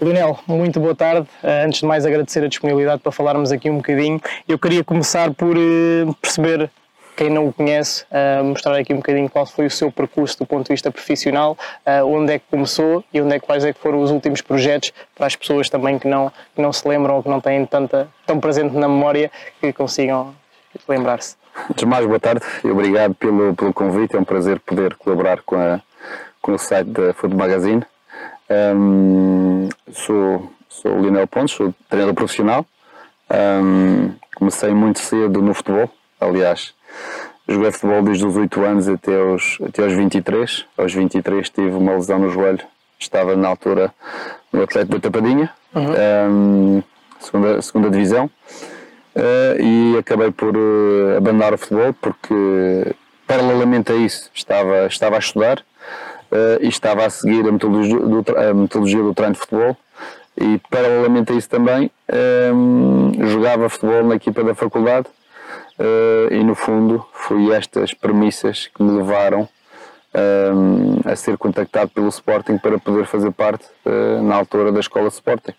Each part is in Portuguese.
Lionel, muito boa tarde. Eh, antes de mais, agradecer a disponibilidade para falarmos aqui um bocadinho. Eu queria começar por eh, perceber quem não o conhece, uh, mostrar aqui um bocadinho qual foi o seu percurso do ponto de vista profissional, onde é que começou e onde é quais é que foram os últimos projetos para as pessoas também que não, que não se lembram ou que não têm tanta, tão presente na memória que consigam lembrar-se. Antes de mais, boa tarde e obrigado pelo, pelo convite. É um prazer poder colaborar com, a, com o site da Food Magazine. Um, sou, sou o Lionel Pontes, sou treinador profissional. Um, comecei muito cedo no futebol, aliás, joguei futebol desde os 8 anos até aos, até aos 23. Aos 23 tive uma lesão no joelho, estava na altura no Atlético da Tapadinha, uhum. um, segunda, segunda divisão, uh, e acabei por uh, abandonar o futebol porque, paralelamente a isso, estava, estava a estudar uh, e estava a seguir a metodologia do, a metodologia do treino de futebol e paralelamente a isso também um, jogava futebol na equipa da faculdade uh, e no fundo foi estas premissas que me levaram um, a ser contactado pelo Sporting para poder fazer parte uh, na altura da escola Sporting.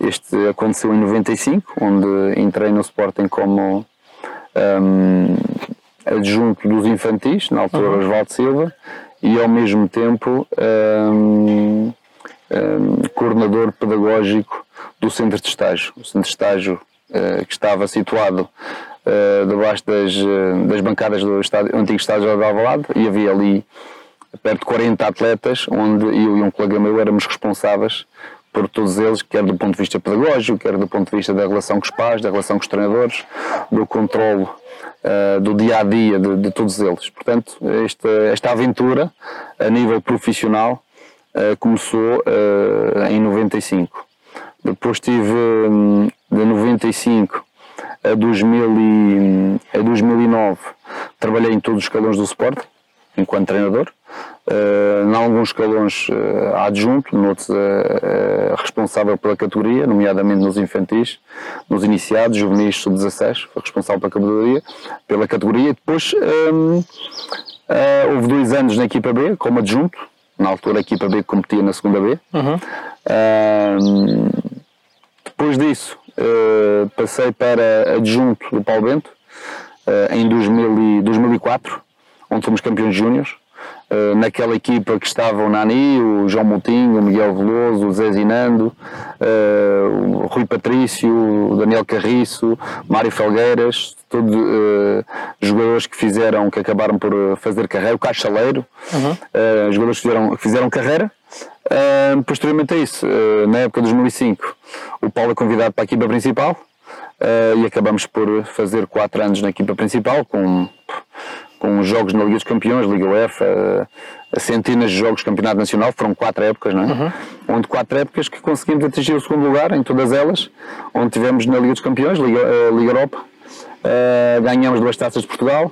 Este aconteceu em 95, onde entrei no Sporting como um, adjunto dos infantis, na altura uhum. Osvaldo Silva, e ao mesmo tempo um, um, coordenador pedagógico do centro de estágio. O centro de estágio uh, que estava situado uh, debaixo das, uh, das bancadas do estádio, antigo estádio de Alvalade e havia ali perto de 40 atletas, onde eu e um colega meu éramos responsáveis por todos eles, quer do ponto de vista pedagógico, quer do ponto de vista da relação com os pais, da relação com os treinadores, do controle uh, do dia a dia de, de, todos eles. Portanto, esta, esta aventura a nível profissional uh, começou uh, em 95. Depois tive um, de 95 a, 2000 e, a 2009 trabalhei em todos os escalões do Sport enquanto treinador uh, em alguns escalões uh, adjunto, noutros uh, uh, responsável pela categoria, nomeadamente nos infantis, nos iniciados, juvenis, sub-16, foi responsável pela categoria, pela categoria. Depois um, houve dois anos na equipa B, como adjunto, na altura a equipa B competia na segunda B. Uhum. Uh, depois disso, passei para adjunto do Paulo Bento, em 2000 e 2004, onde fomos campeões júniores. Uh, naquela equipa que estavam o Nani, o João Moutinho, o Miguel Veloso, o Zé Zinando, uh, o Rui Patrício, o Daniel Carriço, Mário Felgueiras, todos uh, jogadores que fizeram, que acabaram por fazer carreira, o Cachaleiro, uhum. jogadores que fizeram, que fizeram carreira. posteriormente a isso, na época de 2005, o Paulo é convidado para a equipa principal e acabamos por fazer quatro anos na equipa principal, com com jogos na Liga dos Campeões, Liga UEFA, centenas de jogos Campeonato Nacional, foram quatro épocas, não é? Uhum. Onde quatro épocas que conseguimos atingir o segundo lugar em todas elas, onde tivemos na Liga dos Campeões, Liga, uh, Liga Europa, uh, ganhamos duas taças de Portugal,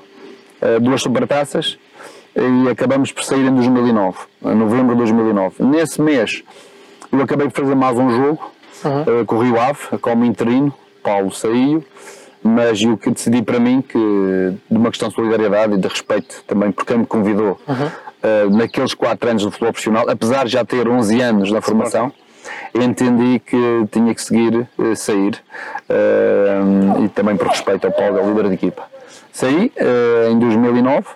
duas supertaças e acabamos por sair em 2009, em novembro de 2009. Nesse mês eu acabei por fazer mais um jogo uhum. com o Rio Ave, como interino, Paulo saiu, mas o que decidi para mim que de uma questão de solidariedade e de respeito também por quem me convidou uhum. uh, naqueles 4 anos de futebol profissional, apesar de já ter 11 anos na formação, entendi que tinha que seguir uh, sair uh, e também por respeito ao Paulo, ao líder de equipa. Saí em 2009,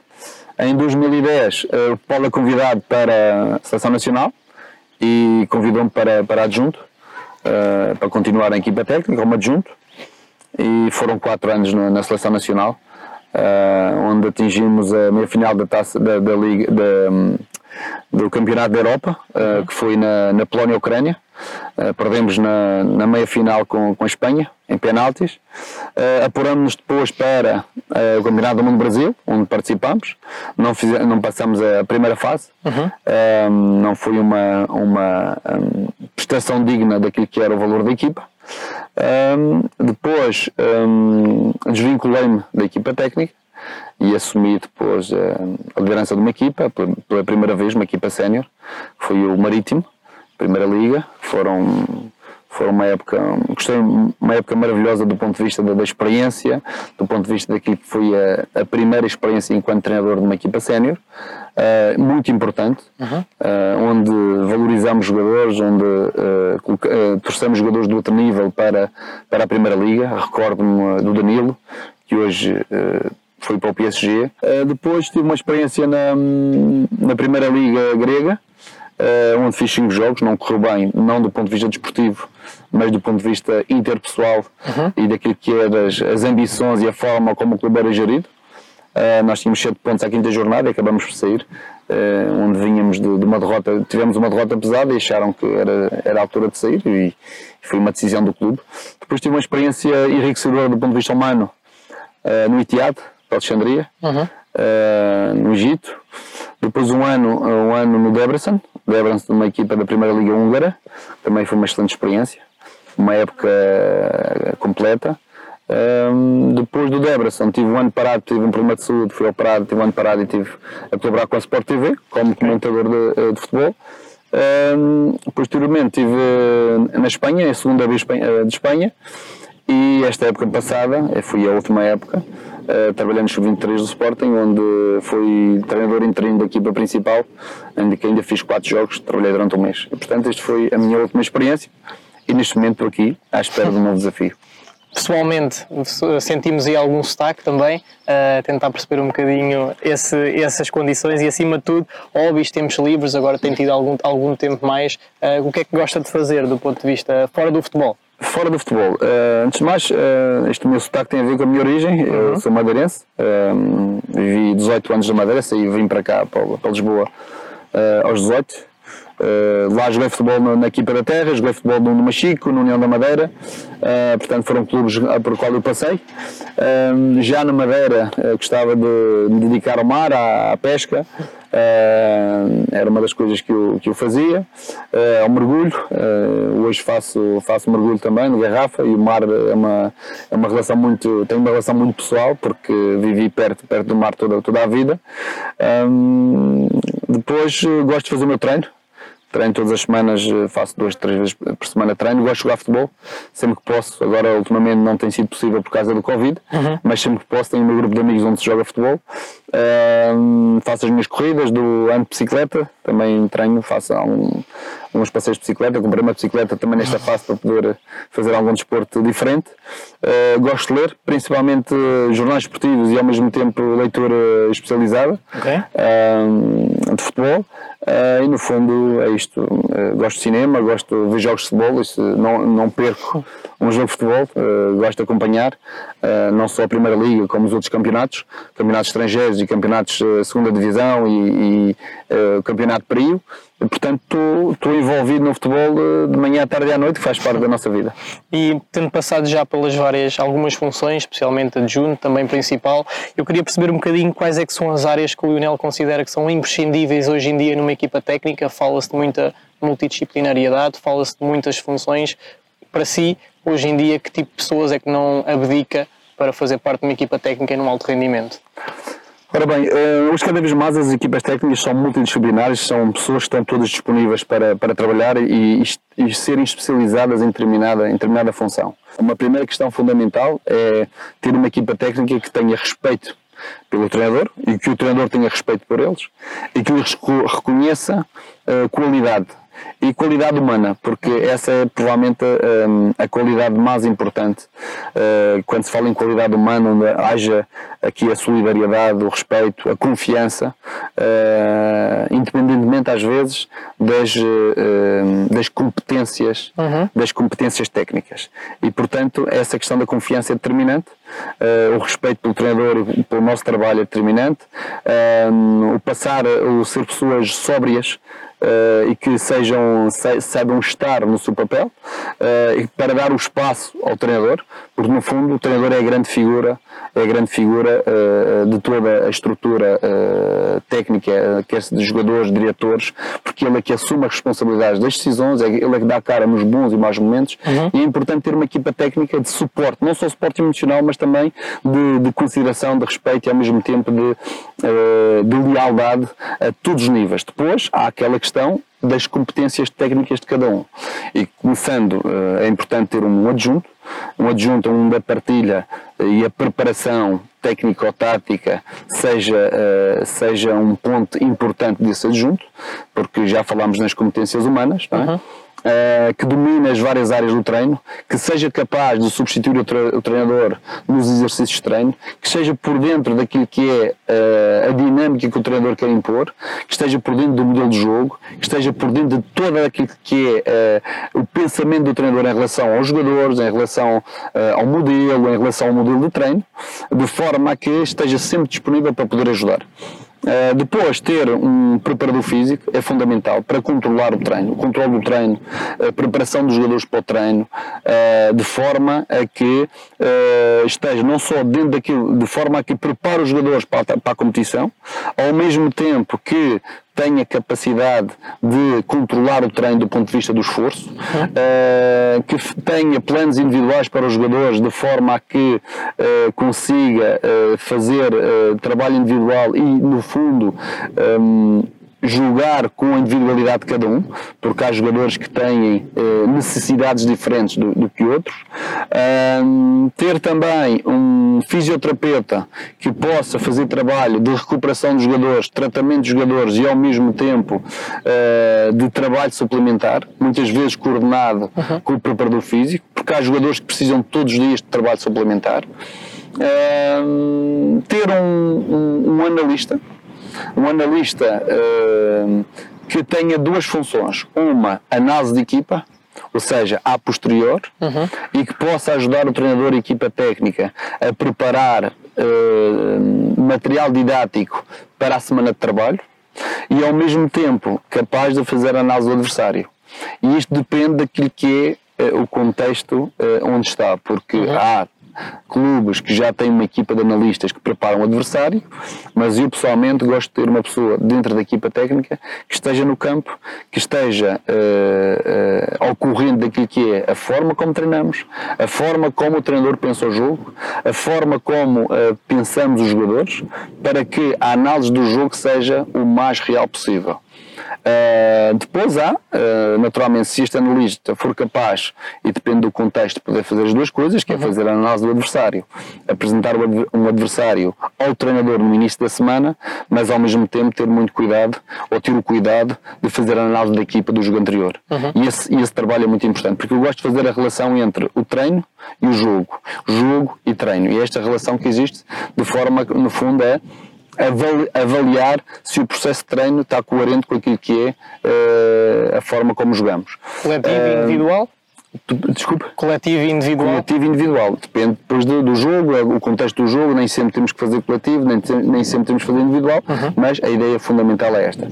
em 2010 o Paulo é convidado para a Seleção Nacional e convidou-me para, para adjunto, para continuar a equipa técnica como adjunto e foram quatro anos na, na seleção nacional, uh, onde atingimos a meia final da taça da, da Liga da, do Campeonato da Europa, uh, que foi na, na Polónia-Ucrânia. Uh, perdemos na, na meia final com, com a Espanha, em penaltis. Uh, Apuramos-nos depois para uh, o Campeonato do Mundo Brasil, onde participamos. Não, fiz, não passamos a primeira fase. Uhum. não foi uma, uma um, prestação digna daquilo que era o valor da equipa. Um, depois um, desvinculei-me da equipa técnica e assumi depois a liderança de uma equipa, pela primeira vez, uma equipa sénior, foi o Marítimo, Primeira Liga, foram, foi uma época, gostei, uma época maravilhosa do ponto de vista da, da experiência, do ponto de vista daquilo que foi a, a primeira experiência enquanto treinador de uma equipa sénior, uh, muito importante, uhum. uh, onde valorizamos jogadores, onde uh, torcemos jogadores do outro nível para, para a Primeira Liga. Recordo-me do Danilo, que hoje foi para o PSG. depois tive uma experiência na, na Primeira Liga grega, onde fiz 5 jogos, não correu bem, não do ponto de vista desportivo, mas do ponto de vista interpessoal uhum. e daquilo que eram as, as, ambições e a forma como o clube era gerido. Uh, nós tínhamos 7 pontos à quinta jornada e acabamos por sair, uh, onde vínhamos de, de, uma derrota, tivemos uma derrota pesada e acharam que era, era a altura de sair e, foi uma decisão do clube. Depois tive uma experiência enriquecedora do ponto de vista humano uh, no Itiad, Alexandria, uhum. no Egito. Depois um ano, um ano no Debrecen, Debrecen uma equipa da Primeira Liga Húngara, também foi uma excelente experiência, uma época eh, completa. Um, depois do Debrecen tive um ano parado, tive um problema de saúde, fui operado, tive um ano parado e tive a colaborar com a Sport TV como comentador de, eh, de futebol. Um, posteriormente estive eh, na Espanha, a segunda vez de Espanha, e esta época passada, fui a última época, trabalhando no Sub-23 do Sporting, onde fui treinador interino da equipa principal, onde ainda fiz quatro jogos, trabalhei durante um mês. E, portanto, esta foi a minha última experiência e neste momento estou aqui à espera de um novo desafio. Pessoalmente, sentimos aí algum sotaque também, a tentar perceber um bocadinho esse, essas condições e, acima de tudo, hobbies, tempos livres, agora tem tido algum, algum tempo mais. Uh, o que é que gosta de fazer do ponto de vista fora do futebol? Fora do futebol, uh, antes de mais, uh, este meu sotaque tem a ver com a minha origem. Uhum. Eu sou madeirense, uh, vivi 18 anos na Madeira, saí vim para cá, para, para Lisboa, aos 18. Lá joguei futebol na, na, equipa da Terra, joguei futebol no, Machico, no União da Madeira, portanto foram clubes por qual eu passei. já na Madeira gostava de me dedicar ao mar, à, à pesca, Uh, era uma das coisas que eu, que eu fazia. Uh, ao mergulho, uh, hoje faço, faço mergulho também no garrafa e o mar é uma, é uma relação muito, tem uma relação muito pessoal porque vivi perto, perto do mar toda, toda a vida. Depois gosto de fazer o meu treino, treino todas as semanas, eh, faço duas, três vezes por semana treino, gosto de jogar futebol, sempre que posso, agora ultimamente não tem sido possível por causa do Covid, uhum. mas sempre que posso tenho um grupo de amigos onde se joga futebol, uh, faço as minhas corridas, do ano de bicicleta, também treino, faço um, uns passeios de bicicleta, comprei uma bicicleta também nesta fase para poder fazer algum desporto diferente, uh, gosto de ler, principalmente jornais esportivos e ao mesmo tempo leitura especializada okay. uh, de futebol, Uh, e no fundo é isto. Uh, gosto de cinema, gosto de ver jogos de futebol, isso, não, não perco um jogo de futebol, uh, gosto de acompanhar, não só a Primeira Liga, como os outros campeonatos, campeonatos estrangeiros e campeonatos de segunda divisão e, e campeonato para Rio. Portanto, estou envolvido no futebol de manhã à tarde e à noite, que faz parte da nossa vida. E tendo passado já pelas várias, algumas funções, especialmente adjunto, também principal, eu queria perceber um bocadinho quais é que são as áreas que o Lionel considera que são imprescindíveis hoje em dia numa equipa técnica. Fala-se de muita multidisciplinariedade, fala-se de muitas funções. Para si, hoje em dia, que tipo de pessoas é que não abdica para fazer parte de uma equipa técnica e num alto rendimento? Ora bem, uh, hoje cada vez mais as equipas técnicas são multidisciplinares, são pessoas que estão todas disponíveis para, para trabalhar e, e, serem especializadas em determinada, em determinada função. Uma primeira questão fundamental é ter uma equipa técnica que tenha respeito pelo treinador e que o treinador tenha respeito por eles e que lhes reconheça uh, qualidade e qualidade humana, porque essa é provavelmente um, a qualidade mais importante. Uh, quando se fala em qualidade humana, onde haja aqui a solidariedade, o respeito, a confiança, uh, independentemente às vezes das, uh, das competências, uhum. das competências técnicas. E portanto, essa questão da confiança é determinante, o respeito pelo treinador e pelo nosso trabalho é determinante, o passar, o ser pessoas sóbrias, uh, e que sejam, saibam estar no seu papel uh, para dar o espaço ao treinador, porque no fundo o treinador é a grande figura, é a grande figura uh, de toda a estrutura técnica, quer de jogadores, diretores, porque ele é que assume a responsabilidade das decisões, é ele é que dá cara nos bons e maus momentos, uhum. e é importante ter uma equipa técnica de suporte, não só suporte emocional, mas também de, de consideração, de respeito e ao mesmo tempo de, de lealdade a todos os níveis. Depois há aquela questão das competências técnicas de cada um. E começando, é importante ter um adjunto, um adjunto onde a partilha e a preparação técnico-tática seja, seja um ponto importante desse adjunto, porque já falámos nas competências humanas, não é? Uhum uh, que domine as várias áreas do treino, que seja capaz de substituir o, tre o treinador nos exercícios de treino, que esteja por dentro daquilo que é uh, a dinâmica que o treinador quer impor, que esteja por dentro do modelo de jogo, que esteja por dentro de todo aquilo que é uh, o pensamento do treinador em relação aos jogadores, em relação ao modelo, em relação ao modelo de treino, de forma a que esteja sempre disponível para poder ajudar. Uh, depois, ter um preparador físico é fundamental para controlar o treino, o controle do treino, a preparação dos jogadores para o treino, uh, de forma a que uh, esteja não só dentro daquilo, de forma a que prepare os jogadores para, para a competição, ao mesmo tempo que tenha capacidade de controlar o treino do ponto de vista do esforço, uh, que tenha planos individuais para os jogadores de forma a que uh, consiga uh, fazer trabalho individual e, no fundo, um, jogar com a individualidade de cada um, porque há jogadores que têm eh, necessidades diferentes do, do que outros. Um, ter também um fisioterapeuta que possa fazer trabalho de recuperação dos jogadores, tratamento dos jogadores e ao mesmo tempo uh, de trabalho suplementar, muitas vezes coordenado uhum. com o preparador físico, porque há jogadores que precisam todos os dias de trabalho suplementar. Um, ter um, um, um analista um analista uh, que tenha duas funções. Uma, análise de equipa, ou seja, a posterior, uhum. e que possa ajudar o treinador e a equipa técnica a preparar uh, material didático para a semana de trabalho e ao mesmo tempo capaz de fazer análise do adversário. E isto depende daquilo que é uh, o contexto uh, onde está, porque uhum. há clubes que já têm uma equipa de analistas que preparam o adversário, mas eu pessoalmente gosto de ter uma pessoa dentro da equipa técnica que esteja no campo, que esteja uh, uh, ao corrente daquilo que é a forma como treinamos, a forma como o treinador pensa o jogo, a forma como uh, pensamos os jogadores, para que a análise do jogo seja o mais real possível. Uh, depois há, uh, naturalmente, se este analista for capaz, e depende do contexto, poder fazer as duas coisas, que é uhum. fazer a análise do adversário, apresentar um adversário ao treinador no início da semana, mas ao mesmo tempo ter muito cuidado, ou ter o cuidado de fazer a análise da equipa do jogo anterior. Uhum. E, esse, e esse trabalho é muito importante, porque eu gosto de fazer a relação entre o treino e o jogo. Jogo e treino. E esta relação que existe, de forma, no fundo, é avaliar se o processo de treino está coerente com aquilo que é uh, a forma como jogamos. Coletivo e uh, individual? Desculpe? Coletivo e individual? Coletivo e individual. Depende depois do, do, jogo, é o contexto do jogo, nem sempre temos que fazer coletivo, nem, nem sempre temos que fazer individual, uhum. mas a ideia fundamental é esta.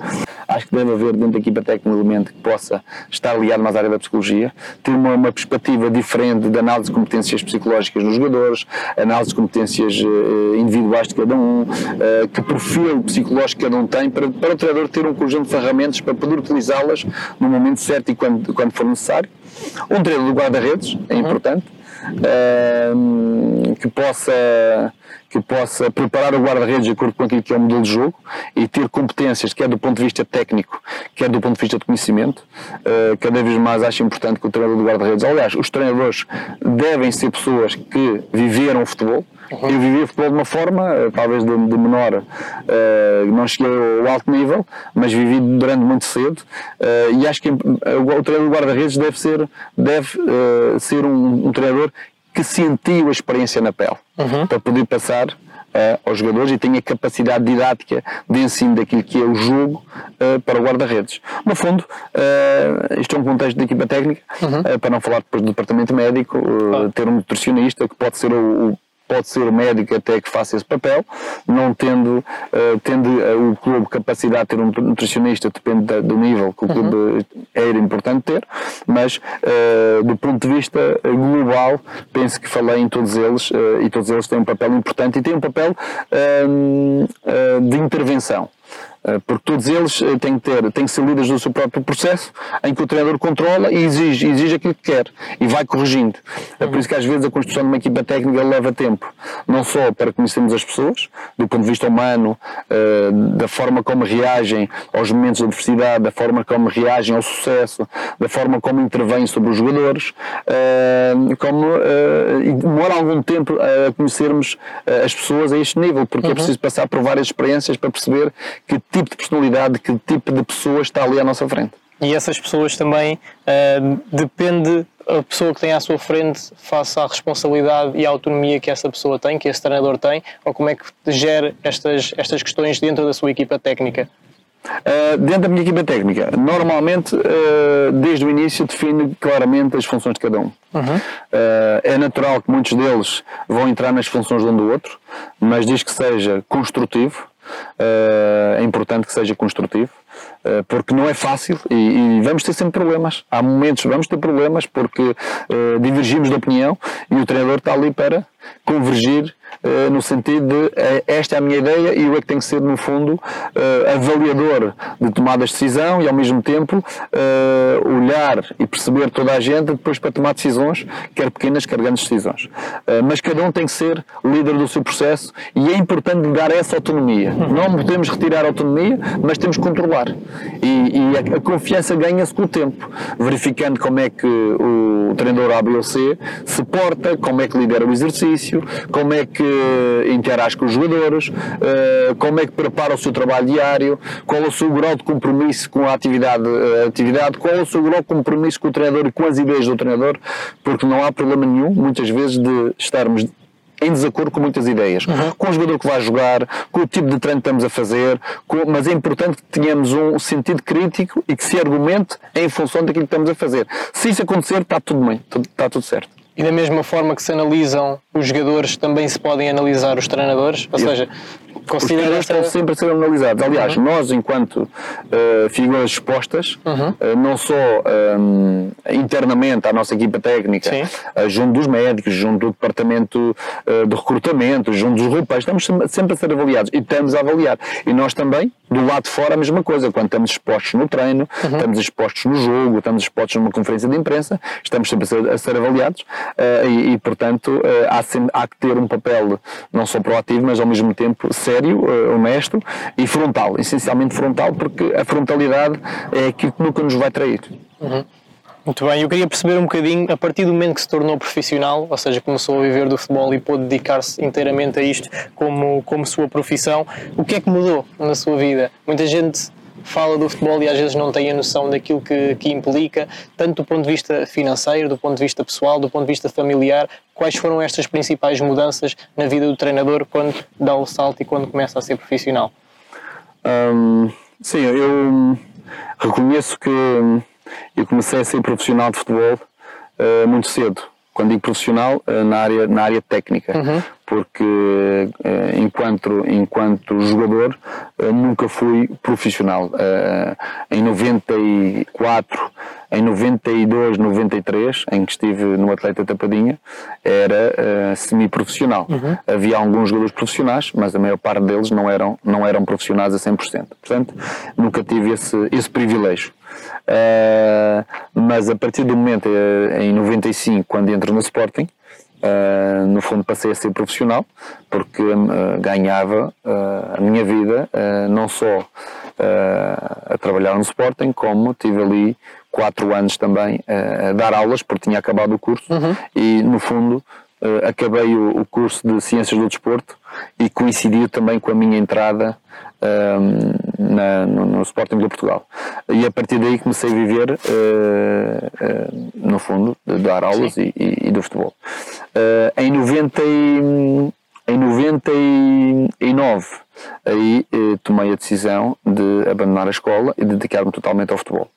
Acho que deve haver dentro da equipa técnica um elemento que possa estar ligado mais à área da psicologia, ter uma, uma perspectiva diferente de análise de competências psicológicas nos jogadores, análise de competências uh, individuais de cada um, uh, que perfil psicológico cada um tem, para, para o treinador ter um conjunto de ferramentas para poder utilizá-las no momento certo e quando, quando for necessário. Um treino do guarda-redes é uhum. importante, uh, que possa que possa preparar o guarda-redes de acordo com aquilo que é o modelo de jogo e ter competências, quer do ponto de vista técnico, quer do ponto de vista de conhecimento. Uh, cada vez mais acho importante que o treinador do guarda-redes, aliás, os treinadores devem ser pessoas que viveram o futebol, Uhum. Eu vivi futebol de uma forma, eh, talvez de, de menor, uh, não cheguei ao alto nível, mas vivi durante muito cedo uh, e acho que o, treinador do guarda-redes deve ser, deve, uh, ser um, um, treinador que sentiu a experiência na pele uhum. para poder passar Uh, aos jogadores e tenha capacidade didática de ensino daquilo que é o jogo uh, para o guarda-redes. No fundo, uh, isto é um contexto de equipa técnica, uhum. para não falar depois do departamento médico, ter um nutricionista que pode ser o, o pode ser o médico até que faça esse papel, não tendo, uh, tendo uh, o clube capacidade de ter um nutricionista, depende da, do nível que o clube uhum. era importante ter, mas uh, do ponto de vista global, penso que falei em todos eles e todos eles têm um papel importante e têm um papel ehm, de intervenção. Eh, porque todos eles eh, têm que, ter, têm que ser líderes do seu próprio processo, em que o treinador controla e exige, exige aquilo que quer e vai corrigindo. É por isso que às vezes a construção de uma equipa técnica leva tempo, não só para conhecermos as pessoas, do ponto de vista humano, eh, da forma como reagem aos momentos de adversidade, da forma como reagem ao sucesso, da forma como intervêm sobre os jogadores, como demora algum tempo a conhecermos as pessoas a este nível, porque é uhum. é preciso passar por várias experiências para perceber que tipo de personalidade, que tipo de pessoa está ali à nossa frente. E essas pessoas também uh, depende a pessoa que tem à sua frente face à responsabilidade e à autonomia que essa pessoa tem, que esse treinador tem, ou como é que gera estas, estas questões dentro da sua equipa técnica? Uh, dentro da minha equipa técnica, normalmente, uh, desde o início, define claramente as funções de cada um. Uhum. Uh, é natural que muitos deles vão entrar nas funções de um do outro, mas diz que seja construtivo, é importante que seja construtivo, eh, porque não é fácil e, e, vamos ter sempre problemas. Há momentos vamos ter problemas porque uh, divergimos de opinião e o treinador está ali para convergir uh, no sentido de uh, esta é a minha ideia e eu é que tenho que ser, no fundo, avaliador de tomadas de decisão e ao mesmo tempo olhar e perceber toda a gente depois para tomar decisões, quer pequenas, quer grandes decisões. mas cada um tem que ser líder do seu processo e é importante dar essa autonomia. Não podemos retirar autonomia, mas temos que controlar. E, e a, a, confiança ganha-se com o tempo, verificando como é que o treinador A, B ou C se porta, como é que lidera o exercício, como é que interage com os jogadores, uh, como é que prepara o seu trabalho diário, qual é o seu grau de compromisso com a atividade, uh, atividade qual é o seu grau de compromisso com o treinador e com as ideias do treinador, porque não há problema nenhum, muitas vezes, de estarmos em desacordo com muitas ideias, uhum. com o jogador que vai jogar, com o tipo de treino que estamos a fazer, com, mas é importante que tenhamos um sentido crítico e que se argumente em função daquilo que estamos a fazer. Se isso acontecer, está tudo bem, está tudo certo. E da mesma forma que se analisam os jogadores, também se podem analisar os treinadores? Ou seja, Considera Os estão sempre a ser analisados. Aliás, uhum. nós, enquanto uh, figuras expostas, uhum. uh, não só um, internamente à nossa equipa técnica, uh, junto dos médicos, junto do departamento de recrutamento, junto dos roupeiros, estamos sempre a ser avaliados e estamos a avaliar. E nós também, do lado de fora, a mesma coisa. Quando estamos expostos no treino, uhum. estamos expostos no jogo, estamos expostos numa conferência de imprensa, estamos sempre a ser, a ser avaliados e, e, portanto, há, sempre, há que ter um papel não só proativo, mas ao mesmo tempo sério, uh, honesto e frontal, essencialmente frontal, porque a frontalidade é aquilo que nunca nos vai trair. Uhum. Muito bem, eu queria perceber um bocadinho, a partir do momento que se tornou profissional, ou seja, começou a viver do futebol e pôde dedicar-se inteiramente a isto como, como sua profissão, o que é que mudou na sua vida? Muita gente fala do futebol e às vezes não tem a noção daquilo que, que implica, tanto do ponto de vista financeiro, do ponto de vista pessoal, do ponto de vista familiar. Quais foram estas principais mudanças na vida do treinador quando dá o salto e quando começa a ser profissional? Hum, sim, eu reconheço que eu comecei a ser profissional de futebol uh, muito cedo. Quando digo profissional, uh, na, área, na área técnica. Uhum porque eh, enquanto, enquanto jogador eh, nunca fui profissional. Eh, em 94, em 92, 93, em que estive no Atleta Tapadinha, era semi-profissional. Uhum. Havia alguns jogadores profissionais, mas a maior parte deles não eram, não eram profissionais a 100%. Portanto, nunca tive esse, esse privilégio. Uh, mas a partir do momento, em 95, quando entro no Sporting, Uh, no fundo passei a ser profissional porque uh, ganhava a minha vida não só a trabalhar no Sporting como tive ali quatro anos também a dar aulas porque tinha acabado o curso uhum. e no fundo acabei o, o, curso de Ciências do Desporto e coincidiu também com a minha entrada um, na, no, no, Sporting de Portugal. E a partir daí comecei a viver, uh, uh, no fundo, de dar aulas e, e, e, do futebol. Uh, em, 90 e, em 99, aí tomei a decisão de abandonar a escola e dedicar-me totalmente ao futebol.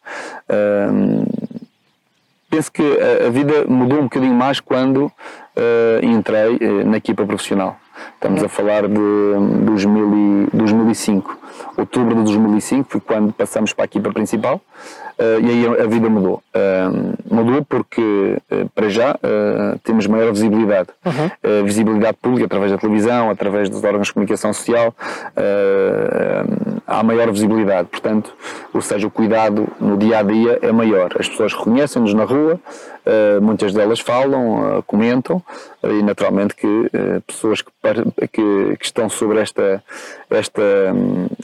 penso que a, a, vida mudou um bocadinho mais quando entrei na equipa profissional. Estamos a falar de 2000 e, 2005. Outubro de 2005 foi quando passamos para a equipa principal uh, e aí a vida mudou. Uh, mudou porque, para já, temos maior visibilidade. Uhum. visibilidade pública através da televisão, através dos órgãos de comunicação social, há maior visibilidade. Portanto, ou seja, o cuidado no dia a dia é maior. As pessoas reconhecem-nos na rua, muitas delas falam, comentam, e naturalmente que pessoas que, que, que estão sobre esta, esta,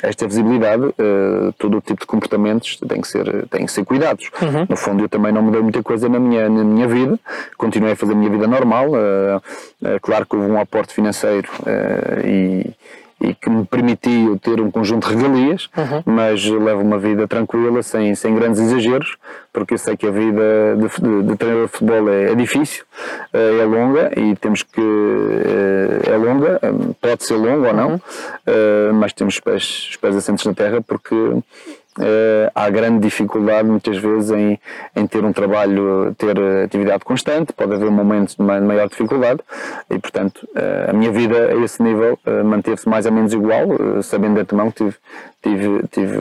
esta visibilidade, uh, todo o tipo de comportamentos têm que ser, têm que ser cuidados. Uhum. No fundo, eu também não mudei muita coisa na minha, na minha vida, continuei a fazer a minha vida normal. Uh, uh, claro que houve um aporte financeiro e e que me permitiu ter um conjunto de regalias, uhum. mas levo uma vida tranquila, sem, sem grandes exageros, porque eu sei que a vida de, de, de treinador de futebol é, é, difícil, eh, é longa e temos que. Eh, é longa, pode ser longa ou não, uhum. Eh, mas temos os pés, os pés assentes na terra porque Uh, há grande dificuldade muitas vezes em, em ter um trabalho, ter atividade constante, pode haver momentos de maior dificuldade. E, portanto, uh, a minha vida a esse nível uh, manteve-se mais ou menos igual, sabendo de antemão que tive, tive, tive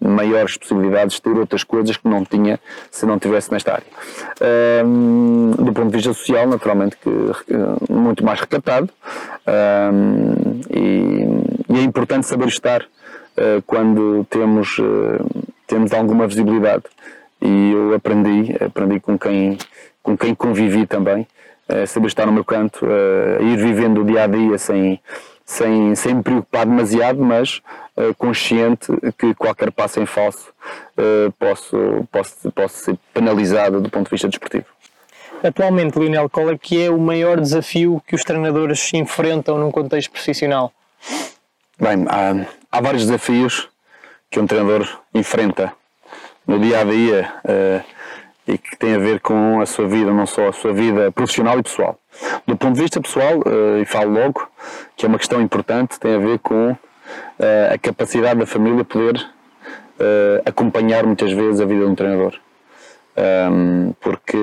maiores possibilidades de ter outras coisas que não tinha se não tivesse nesta área. Do ponto de vista social, naturalmente, que muito mais recatado. E, e é importante saber estar eh, quando temos, eh, temos alguma visibilidade. E eu aprendi, aprendi com quem, com quem convivi também, saber estar no meu canto, a ir vivendo o dia a dia sem, sem, sem me preocupar demasiado, mas consciente que qualquer passo em falso posso, posso, posso ser penalizado do ponto de vista desportivo. Atualmente, Lionel, qual é que é o maior desafio que os treinadores enfrentam num contexto profissional? Bem, há, há vários desafios que um treinador enfrenta no dia a dia uh, e que tem a ver com a sua vida, não só a sua vida profissional e pessoal. Do ponto de vista pessoal, uh, e falo logo, que é uma questão importante, tem a ver com uh, a capacidade da família poder acompanhar muitas vezes a vida de um treinador. Um, porque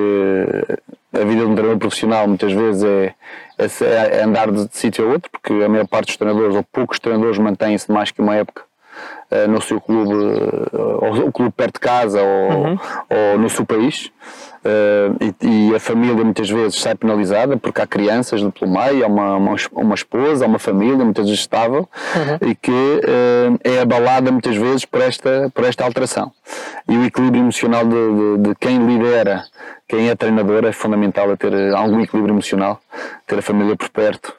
a vida de um treinador profissional muitas vezes é, é, é andar de, de sítio a outro, porque a maior parte dos treinadores, ou poucos treinadores, mantêm-se mais que uma época uh, no seu clube, uh, ou o clube perto de casa, ou, uhum. ou no seu país. Uh, e, e, a família muitas vezes sai penalizada porque há crianças no pelo meio, há uma, uma, uma esposa, há uma família muitas vezes estável uhum. e que uh, é abalada muitas vezes por esta, por esta alteração. E o equilíbrio emocional de, de, de quem lidera, quem é treinador, é fundamental ter algum equilíbrio emocional, ter a família por perto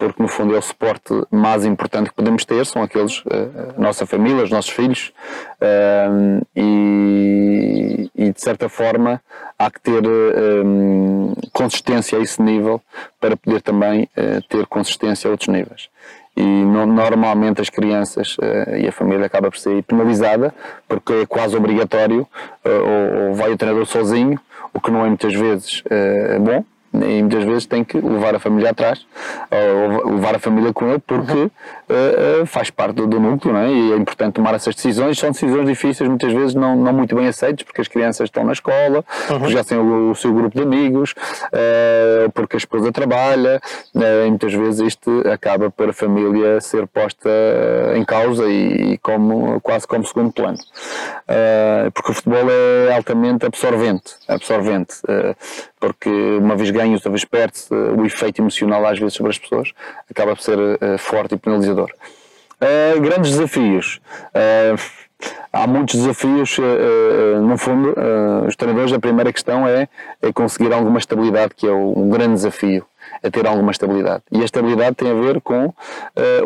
porque no fundo é o suporte mais importante que podemos ter, são aqueles, uh, a nossa família, os nossos filhos, uh, e, e, de certa forma há que ter uh, consistência a esse nível para poder também ter consistência a outros níveis. E no, normalmente as crianças e a família acaba por ser penalizada porque é quase obrigatório, ou, ou vai o treinador sozinho, o que não é muitas vezes bom, e muitas vezes tem que levar a família atrás, ou levar a família com ele, porque uhum. Uh, uh, faz parte do, do núcleo, é? e é importante tomar essas decisões. São decisões difíceis, muitas vezes não, não muito bem aceitas, porque as crianças estão na escola, uhum. já têm o, o, seu grupo de amigos, uh, porque a esposa trabalha, e muitas vezes isto acaba por a família ser posta em causa e, e como, quase como segundo plano. porque o futebol é altamente absorvente, absorvente porque uma vez ganho, outra vez perde o efeito emocional às vezes sobre as pessoas acaba por ser forte e penalizador. Uh, grandes desafios. Uh, há muitos desafios, no fundo, os treinadores, a primeira questão é, é conseguir alguma estabilidade, que é um grande desafio a ter alguma estabilidade. E a estabilidade tem a ver com uh,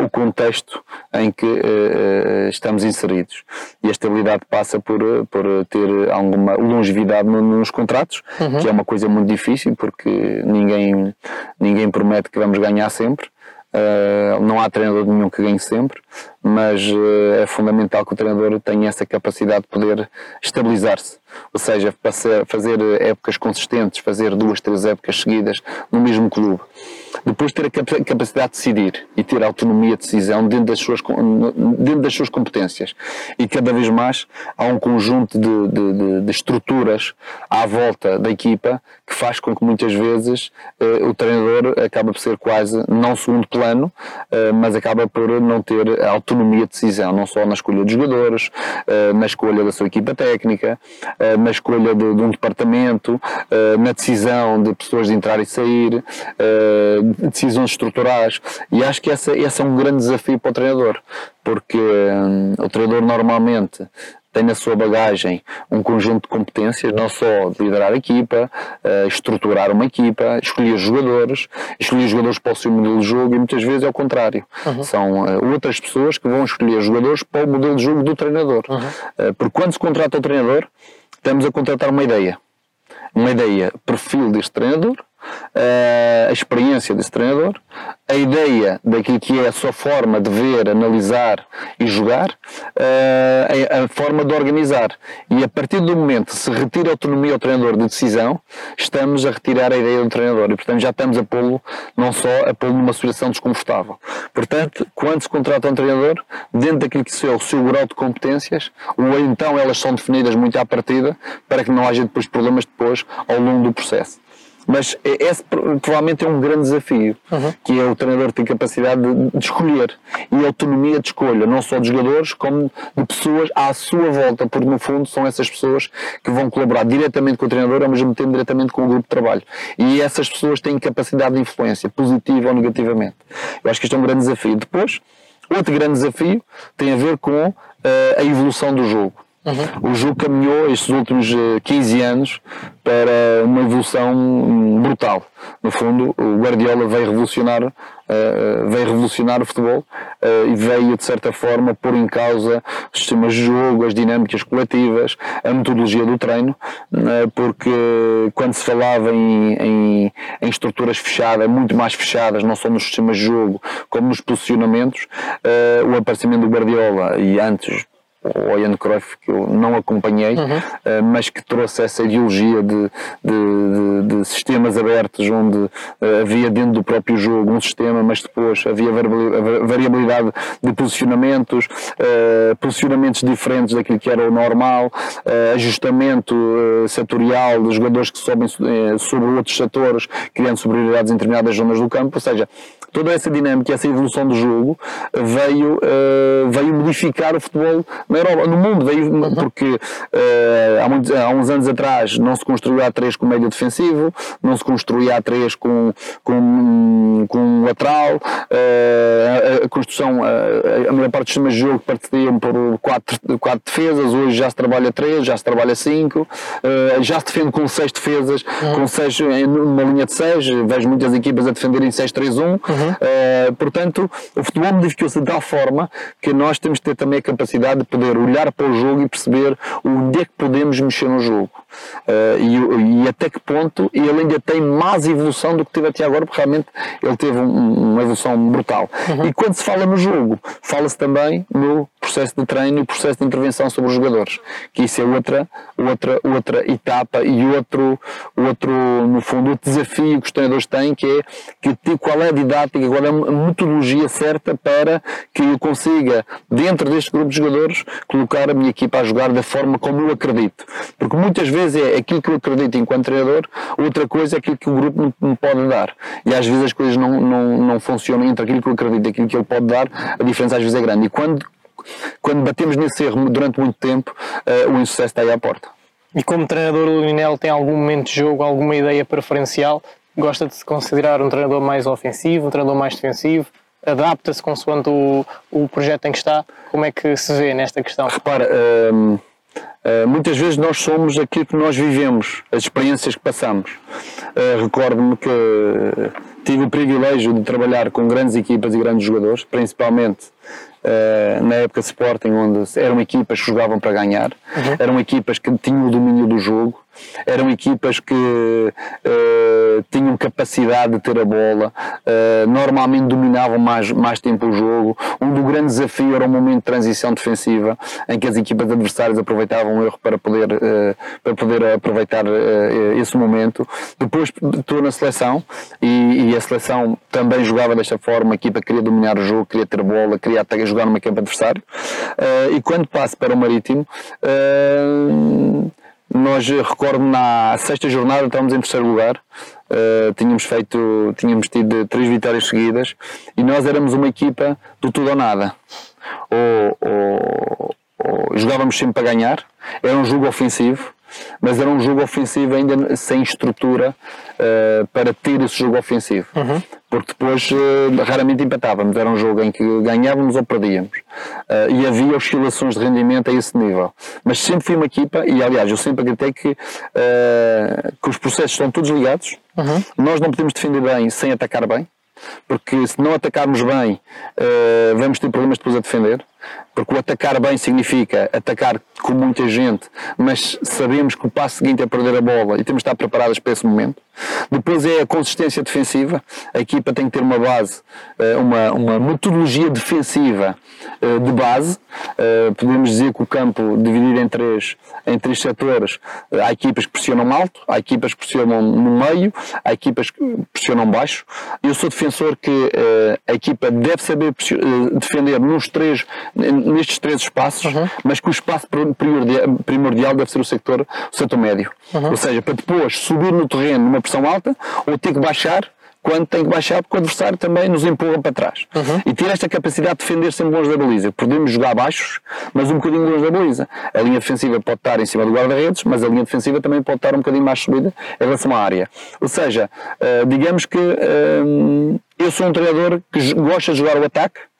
o contexto em que uh, estamos inseridos. E a estabilidade passa por, por ter alguma longevidade nos contratos, uhum. que é uma coisa muito difícil, porque ninguém, ninguém promete que vamos ganhar sempre. Uh, não há treinador nenhum que ganhe sempre, mas uh, é fundamental que o treinador tenha essa capacidade de poder estabilizar-se. Ou seja, fazer épocas consistentes, fazer duas, três épocas seguidas no mesmo clube. depois ter a capacidade de decidir e ter autonomia de decisão dentro das suas, dentro das suas competências. E cada vez mais há um conjunto de, de, de estruturas à volta da equipa que faz com que muitas vezes eh, o treinador acaba por ser quase, não segundo plano, eh, mas acaba por não ter autonomia de decisão, não só na escolha dos jogadores, eh, na escolha da sua equipa técnica, eh, na escolha de, de um departamento, eh, na decisão de pessoas de entrar e sair, eh, decisões estruturais. E acho que essa, esse é um grande desafio para o treinador, porque hum, o treinador normalmente tem na sua bagagem um conjunto de competências, não só de liderar a equipa, uh, estruturar uma equipa, escolher jogadores, escolher jogadores para o seu modelo de jogo e muitas vezes é o contrário. Uhum. São uh, outras pessoas que vão escolher jogadores para o modelo de jogo do treinador. Uhum. Uh, porque quando se contrata o treinador, estamos a contratar uma ideia. Uma ideia, perfil deste treinador, a experiência desse treinador, a ideia daquilo que é a sua forma de ver, analisar e jogar, a forma de organizar. E a partir do momento que se retira a autonomia ao treinador de decisão, estamos a retirar a ideia do treinador e, portanto, já estamos a pô-lo, não só a pô-lo numa situação desconfortável. Portanto, quando se contrata um treinador, dentro daquilo que é o seu grau de competências, ou então elas são definidas muito à partida, para que não haja depois problemas depois ao longo do processo. Mas esse provavelmente é um grande desafio, uhum. que é o treinador ter capacidade de, de, escolher e autonomia de escolha, não só de jogadores, como de pessoas à sua volta, porque no fundo são essas pessoas que vão colaborar diretamente com o treinador, ao mesmo tempo diretamente com o grupo de trabalho. E essas pessoas têm capacidade de influência, positiva ou negativamente. Eu acho que isto é um grande desafio. Depois, outro grande desafio tem a ver com uh, a evolução do jogo. Uhum. O jogo caminhou estes últimos 15 eh, anos para uma evolução brutal. No fundo, o Guardiola veio revolucionar, uh, veio revolucionar o futebol uh, e veio, de certa forma, pôr em causa os sistemas de jogo, as dinâmicas coletivas, a metodologia do treino, uh, porque quando se falava em, em, em, estruturas fechadas, muito mais fechadas, não só nos sistemas de jogo, como nos posicionamentos, o aparecimento do Guardiola e antes o Ian Cruyff, que eu não acompanhei, uhum. uh, mas que trouxe essa ideologia de, de, de, de sistemas abertos, onde uh, havia dentro do próprio jogo um sistema, mas depois havia variabilidade de posicionamentos, uh, posicionamentos diferentes daquilo que era o normal, ajustamento setorial dos jogadores que sobem sobre outros setores, criando superioridades em determinadas zonas do campo, ou seja, toda essa dinâmica, essa evolução do jogo veio, veio modificar o futebol na Europa, no mundo, veio, porque uh, há, muitos, há uns anos atrás não se construía A3 com médio defensivo, não se construía A3 com, com, com lateral, uh, a, a, construção, uh, a maior parte dos sistemas de jogo partiam por quatro, quatro defesas, hoje já se trabalha 3, já se trabalha 5, já se defende com 6 defesas, uhum. com 6 numa linha de 6, vejo muitas equipas a defenderem 6-3-1, uhum. portanto o futebol modificou-se de tal forma que nós temos que ter também a capacidade de poder poder olhar para o jogo e perceber onde é que podemos mexer no jogo. Uh, e, e, até que ponto ele ainda tem mais evolução do que teve até agora, porque realmente ele teve um, uma evolução brutal. Uhum. E quando se fala no jogo, fala-se também no processo de treino e processo de intervenção sobre os jogadores, que isso é outra, outra, outra etapa e outro, outro, no fundo, outro desafio que os treinadores têm, que é que, qual é a didática, qual é a metodologia certa para que eu consiga, dentro deste grupo de jogadores, colocar a minha equipa a jogar da forma como eu acredito. Porque muitas vezes é aquilo que eu acredito enquanto treinador, outra coisa é aquilo que o grupo me pode dar. E às vezes as coisas não, não, não funcionam entre aquilo que eu acredito e aquilo que ele pode dar, a diferença às vezes é grande. E quando, quando batemos nesse erro durante muito tempo, uh, o insucesso está aí à porta. E como treinador, o Linel tem algum momento de jogo, alguma ideia preferencial? Gosta de se considerar um treinador mais ofensivo, um treinador mais defensivo? Adapta-se consoante o, o projeto em que está? Como é que se vê nesta questão? Repara, hum, hum, muitas vezes nós somos aquilo que nós vivemos, as experiências que passamos. Uh, Recordo-me que tive o privilégio de trabalhar com grandes equipas e grandes jogadores, principalmente uh, na época de Sporting, onde eram equipas que jogavam para ganhar, uhum. eram equipas que tinham o domínio do jogo, eram equipas que uh, tinham capacidade de ter a bola, uh, normalmente dominavam mais, mais tempo o jogo. Um do grande desafio era o momento de transição defensiva, em que as equipas adversárias aproveitavam o erro para poder, uh, para poder aproveitar esse momento. Depois estou na seleção e, e, a seleção também jogava desta forma, a equipa queria dominar o jogo, queria ter bola, queria até jogar numa campo adversário. e quando passo para o Marítimo, nós recordo na sexta jornada estávamos em terceiro lugar, uh, tínhamos feito, tínhamos tido três vitórias seguidas e nós éramos uma equipa do tudo ou nada. Ou, ou, ou jogávamos sempre para ganhar, era um jogo ofensivo, mas era um jogo ofensivo ainda sem estrutura uh, para ter esse jogo ofensivo. Uhum. Porque depois uh, raramente empatávamos, era um jogo em que ganhávamos ou perdíamos. Uh, e havia oscilações de rendimento a esse nível. Mas sempre fui uma equipa, e aliás, eu sempre acreditei que, que os processos estão todos ligados. Uhum. Nós não podemos defender bem sem atacar bem porque se não atacarmos bem, vamos ter problemas depois a defender. Porque o atacar bem significa atacar com muita gente, mas sabemos que o passo seguinte é perder a bola e temos de estar preparados para esse momento. Depois é a consistência defensiva. A equipa tem que ter uma base, eh, uma, uma metodologia defensiva eh, de base. Eh, podemos dizer que o campo dividido em três, em três setores. Há equipas que pressionam alto, há equipas que pressionam no meio, há equipas que pressionam baixo. Eu sou defensor que a equipa deve saber defender nos três, nestes três espaços, uhum. mas que o espaço primordial deve ser o setor, o setor médio. Uhum. Ou seja, para depois subir no terreno numa pressão alta ou ter que baixar quando tem que baixar porque o adversário também nos empurra para trás. Uhum. E ter esta capacidade de defender sempre longe da baliza. Podemos jogar baixos, mas um bocadinho longe da baliza. A linha defensiva pode estar em cima do guarda-redes, mas a linha defensiva também pode estar um bocadinho mais subida em relação à área. Ou seja, uh, digamos que uh, eu sou um treinador que gosta de jogar o ataque, eh,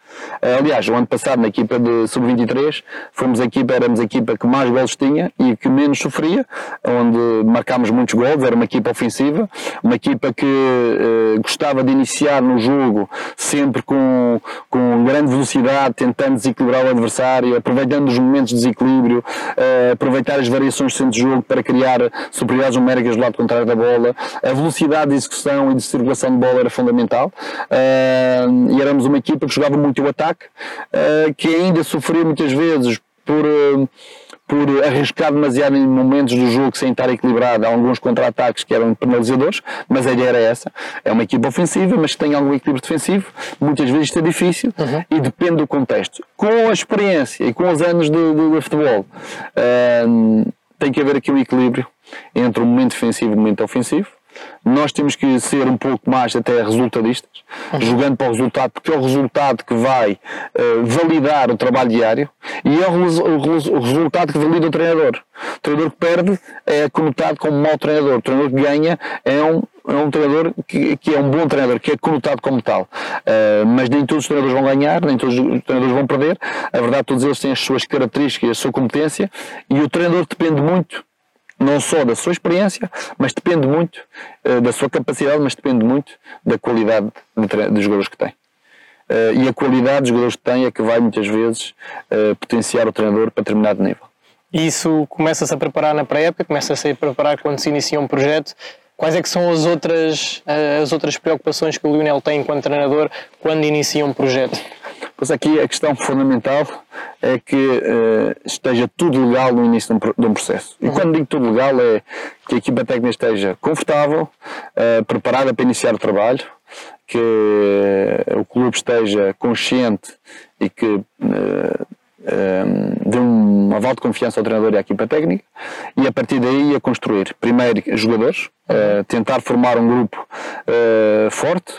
aliás, o ano passado na equipa de sub-23 fomos a equipa, éramos a equipa que mais gols tinha e que menos sofria, onde marcámos muitos gols, era uma equipa ofensiva, uma equipa que uh, gostava de iniciar no jogo sempre com, com grande velocidade, tentando desequilibrar o adversário, aproveitando os momentos de desequilíbrio, uh, aproveitar as variações do centro de jogo para criar superioridades numéricas do lado contrário da bola, a velocidade de execução e de circulação de bola era fundamental uh, e éramos uma equipa que jogava muito o ataque, uh, que ainda sofria muitas vezes por, uh, por arriscar demasiado em momentos do jogo sem estar equilibrado, há alguns contra-ataques que eram penalizadores, mas a ideia era essa. É uma equipa ofensiva, mas tem algum equilíbrio defensivo, muitas vezes isto é difícil uhum. e depende do contexto. Com a experiência e com os anos de, de, de futebol, uh, tem que haver aqui um equilíbrio entre o momento defensivo e o momento ofensivo nós temos que ser um pouco mais até resultadistas, uhum. jogando para o resultado, porque é o resultado que vai uh, validar o trabalho diário e é o, o, o, resultado que valida o treinador. O treinador que perde é conotado como mau treinador, o treinador que ganha é um, é um treinador que, que, é um bom treinador, que é conotado como tal. Uh, mas nem todos os treinadores vão ganhar, nem todos os treinadores vão perder. A verdade, todos eles têm as suas características, a sua competência e o treinador depende muito não só da sua experiência, mas depende muito uh, da sua capacidade, mas depende muito da qualidade de, de jogadores que tem. Uh, e a qualidade dos jogadores que tem é que vai muitas vezes uh, potenciar o treinador para determinado nível. E isso começa-se a preparar na pré-época, começa-se a preparar quando se inicia um projeto. Quais é que são as outras, as outras preocupações que o Lionel tem enquanto treinador quando inicia um projeto? Pois aqui a questão fundamental é que uh, esteja tudo legal no início de um, de um processo. E uhum. quando digo tudo legal é que a equipa técnica esteja confortável, uh, preparada para iniciar o trabalho, que uh, o clube esteja consciente e que dê um aval de confiança ao treinador e à equipa técnica e a partir daí a construir primeiro jogadores, tentar formar um grupo forte,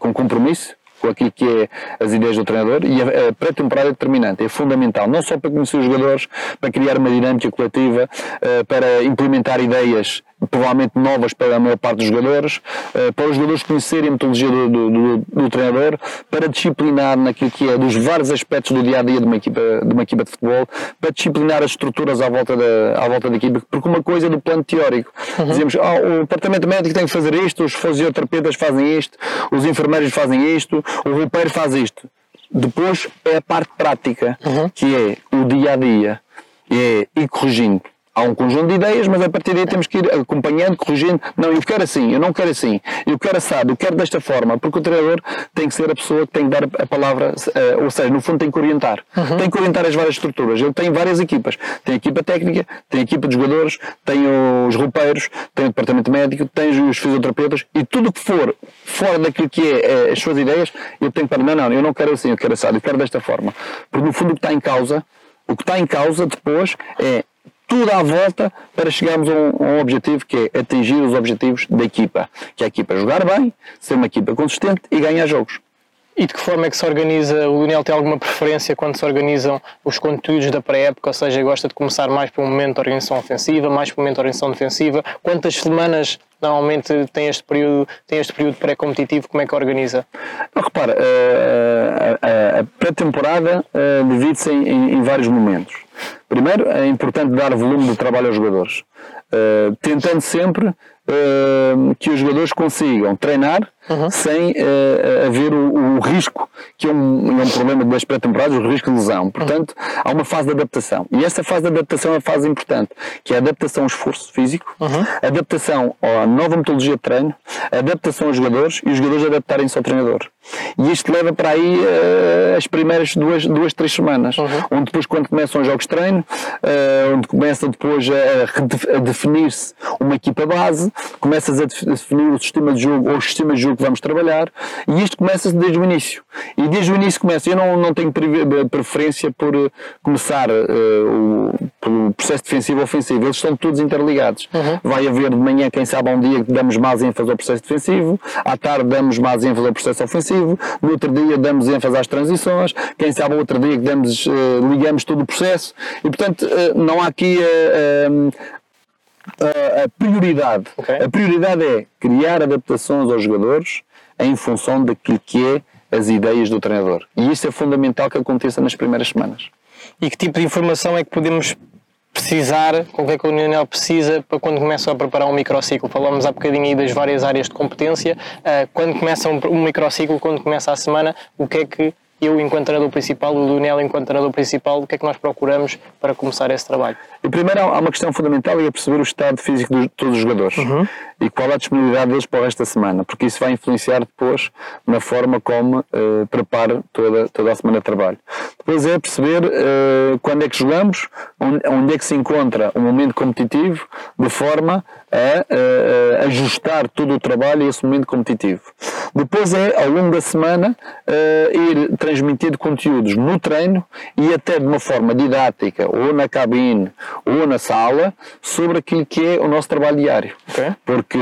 com compromisso, com aquilo que é as ideias do treinador e a, a pré-temporada é determinante, é fundamental, não só para conhecer os jogadores, para criar uma dinâmica coletiva, uh, para implementar ideias provavelmente novas para a maior parte dos jogadores, uh, para os jogadores conhecerem a metodologia do, do, do, do, treinador, para disciplinar naquilo que é dos vários aspectos do dia a dia de uma equipa de, uma equipa de futebol, para disciplinar as estruturas à volta da, à volta da equipa, porque uma coisa é do plano teórico, uhum. dizemos, oh, o departamento médico tem que fazer isto, os fisioterapeutas fazem isto, os enfermeiros fazem isto, o roupeiro faz isto. Depois é a parte prática, uhum. que é o dia a dia, é ir corrigindo há um conjunto de ideias, mas a partir daí temos que ir acompanhando, corrigindo. Não, eu quero assim, eu não quero assim, eu quero assado, eu quero desta forma, porque o treinador tem que ser a pessoa que tem que dar a palavra, uh, ou seja, no fundo tem que orientar. Uhum. Tem que orientar as várias estruturas. Ele tem várias equipas. Tem a equipa técnica, tem a equipa de jogadores, tem os roupeiros, tem o departamento médico, tem os fisioterapeutas e tudo o que for fora daquilo que é, é as suas ideias, ele tem que parar, não, não, eu não quero assim, eu quero assado, eu quero desta forma. Porque no fundo o que está em causa, o que está em causa depois é tudo à volta para chegarmos a um, a um, objetivo que é atingir os objetivos da equipa. Que é a equipa jogar bem, ser uma equipa consistente e ganhar jogos. E de que forma é que se organiza? O Lionel tem alguma preferência quando se organizam os conteúdos da pré-época? Ou seja, gosta de começar mais por um momento de organização ofensiva, mais por um momento de organização defensiva? Quantas semanas normalmente tem este período, tem este período pré-competitivo? Como é que organiza? Não, repara, eh, a, a, a pré-temporada eh, divide-se em, em vários momentos. Primeiro, é importante dar volume de trabalho aos jogadores, uh, tentando sempre uh, que os jogadores consigam treinar uhum. sem uh, haver o, o, risco, que é um, é um problema das pré-temporadas, o risco de lesão. Portanto, uhum. há uma fase de adaptação. E essa fase de adaptação é a fase importante, que é a adaptação ao esforço físico, uhum. adaptação à nova metodologia de treino, adaptação aos jogadores e os jogadores adaptarem-se ao treinador. E isto leva para aí uh, as primeiras duas, duas três semanas, uhum. onde depois, quando começam os jogos de treino, uh, onde começa depois a, a definir-se uma equipa base, começas a definir o sistema de jogo ou o sistema de jogo que vamos trabalhar, e isto começa desde o início. E desde o início começa. Eu não, não tenho preferência por eh, começar uh, o, pelo processo defensivo ou ofensivo, eles estão todos interligados. Uhum. Vai haver de manhã, quem sabe, um dia que damos mais ênfase ao processo defensivo, à tarde damos mais ênfase ao processo ofensivo, no outro dia damos ênfase às transições, quem sabe, outro dia que damos, uh, ligamos todo o processo, e portanto, uh, não há aqui a, a prioridade. Okay. A prioridade é criar adaptações aos jogadores em função daquilo que é as ideias do treinador. E isso é fundamental que aconteça nas primeiras semanas. E que tipo de informação é que podemos precisar, com o que é que o Lionel precisa para quando começam a preparar um microciclo? Falamos há bocadinho aí das várias áreas de competência. Uh, quando começa um, um microciclo, quando começa a semana, o que é que eu, enquanto treinador principal, o Lionel, enquanto treinador principal, o que é que nós procuramos para começar esse trabalho? E primeiro há uma questão fundamental e é perceber o estado físico de todos os jogadores uhum. e qual a disponibilidade deles para o resto da semana, porque isso vai influenciar depois na forma como uh, prepara toda, toda a semana de trabalho. Depois é perceber uh, quando é que jogamos, onde, onde, é que se encontra o um momento competitivo, de forma a uh, ajustar todo o trabalho a esse momento competitivo. Depois é, ao longo da semana, ir transmitindo conteúdos no treino e até de uma forma didática, ou na cabine, ou na sala sobre aquilo que é o nosso trabalho diário. Okay. Porque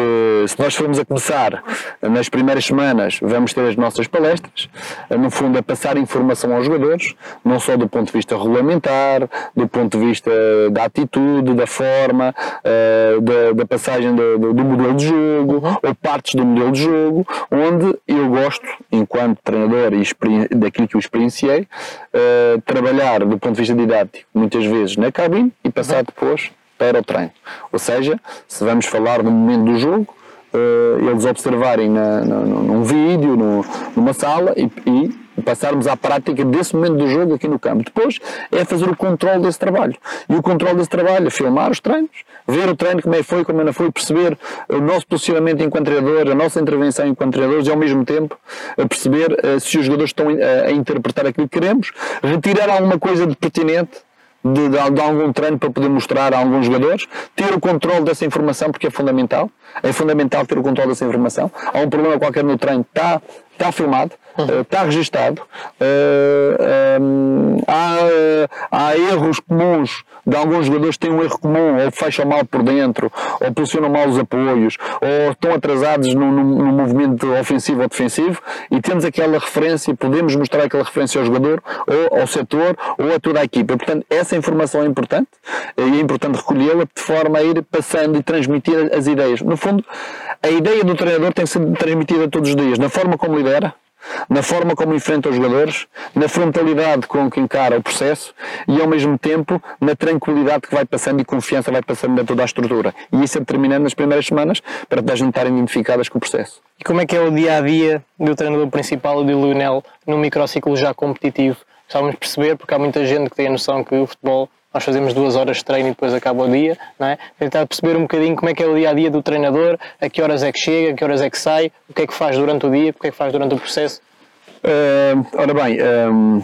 se nós formos a começar nas primeiras semanas, vamos ter as nossas palestras, no fundo a passar informação aos jogadores, não só do ponto de vista regulamentar, do ponto de vista da atitude, da forma, uh, da, da, passagem do, do, modelo de jogo, uhum. ou partes do modelo de jogo, onde eu gosto, enquanto treinador e daquilo que eu experienciei, uh, trabalhar do ponto de vista didático, muitas vezes na cabine e passar uhum. depois para o treino. Ou seja, se vamos falar do momento do jogo, uh, eles observarem na, na, num vídeo, no, numa sala e, e, passarmos à prática desse momento do jogo aqui no campo. Depois é fazer o controle desse trabalho. E o controle desse trabalho é filmar os treinos, ver o treino como é que foi, como não foi, perceber o nosso posicionamento enquanto treinador, a nossa intervenção enquanto treinadores e ao mesmo tempo perceber uh, se os jogadores estão a, a interpretar aquilo que queremos, retirar alguma coisa de pertinente de, de, de, algum treino para poder mostrar a alguns jogadores, ter o controle dessa informação porque é fundamental, é fundamental ter o controle dessa informação. Há um problema qualquer no treino, está, está filmado, uhum. está registado, uh, um, há, há erros comuns de alguns jogadores têm um erro comum, ou fecham mal por dentro, ou posicionam mal os apoios, ou estão atrasados no, no, no movimento ofensivo ou defensivo, e temos aquela referência, podemos mostrar aquela referência ao jogador, ou ao setor, ou a toda a equipa. Portanto, essa informação é importante, e é importante recolhê-la de forma a ir passando e transmitir as ideias. No fundo, a ideia do treinador tem que ser transmitida todos os dias, na forma como lidera, na forma como enfrenta os jogadores, na frontalidade com que encara o processo e ao mesmo tempo na tranquilidade que vai passando e confiança vai passando em toda a estrutura. E isso é determinante nas primeiras semanas para as gente estarem identificadas com o processo. E como é que é o dia a dia do treinador principal e do Lionel num microciclo já competitivo? Estávamos a perceber, porque há muita gente que tem a noção que o futebol nós fazemos duas horas de treino e depois acaba o dia, não é? Tentar perceber um bocadinho como é que é o dia a dia do treinador, a que horas é que chega, a que horas é que sai, o que é que faz durante o dia, o que é que faz durante o processo. Uh, ora bem, um,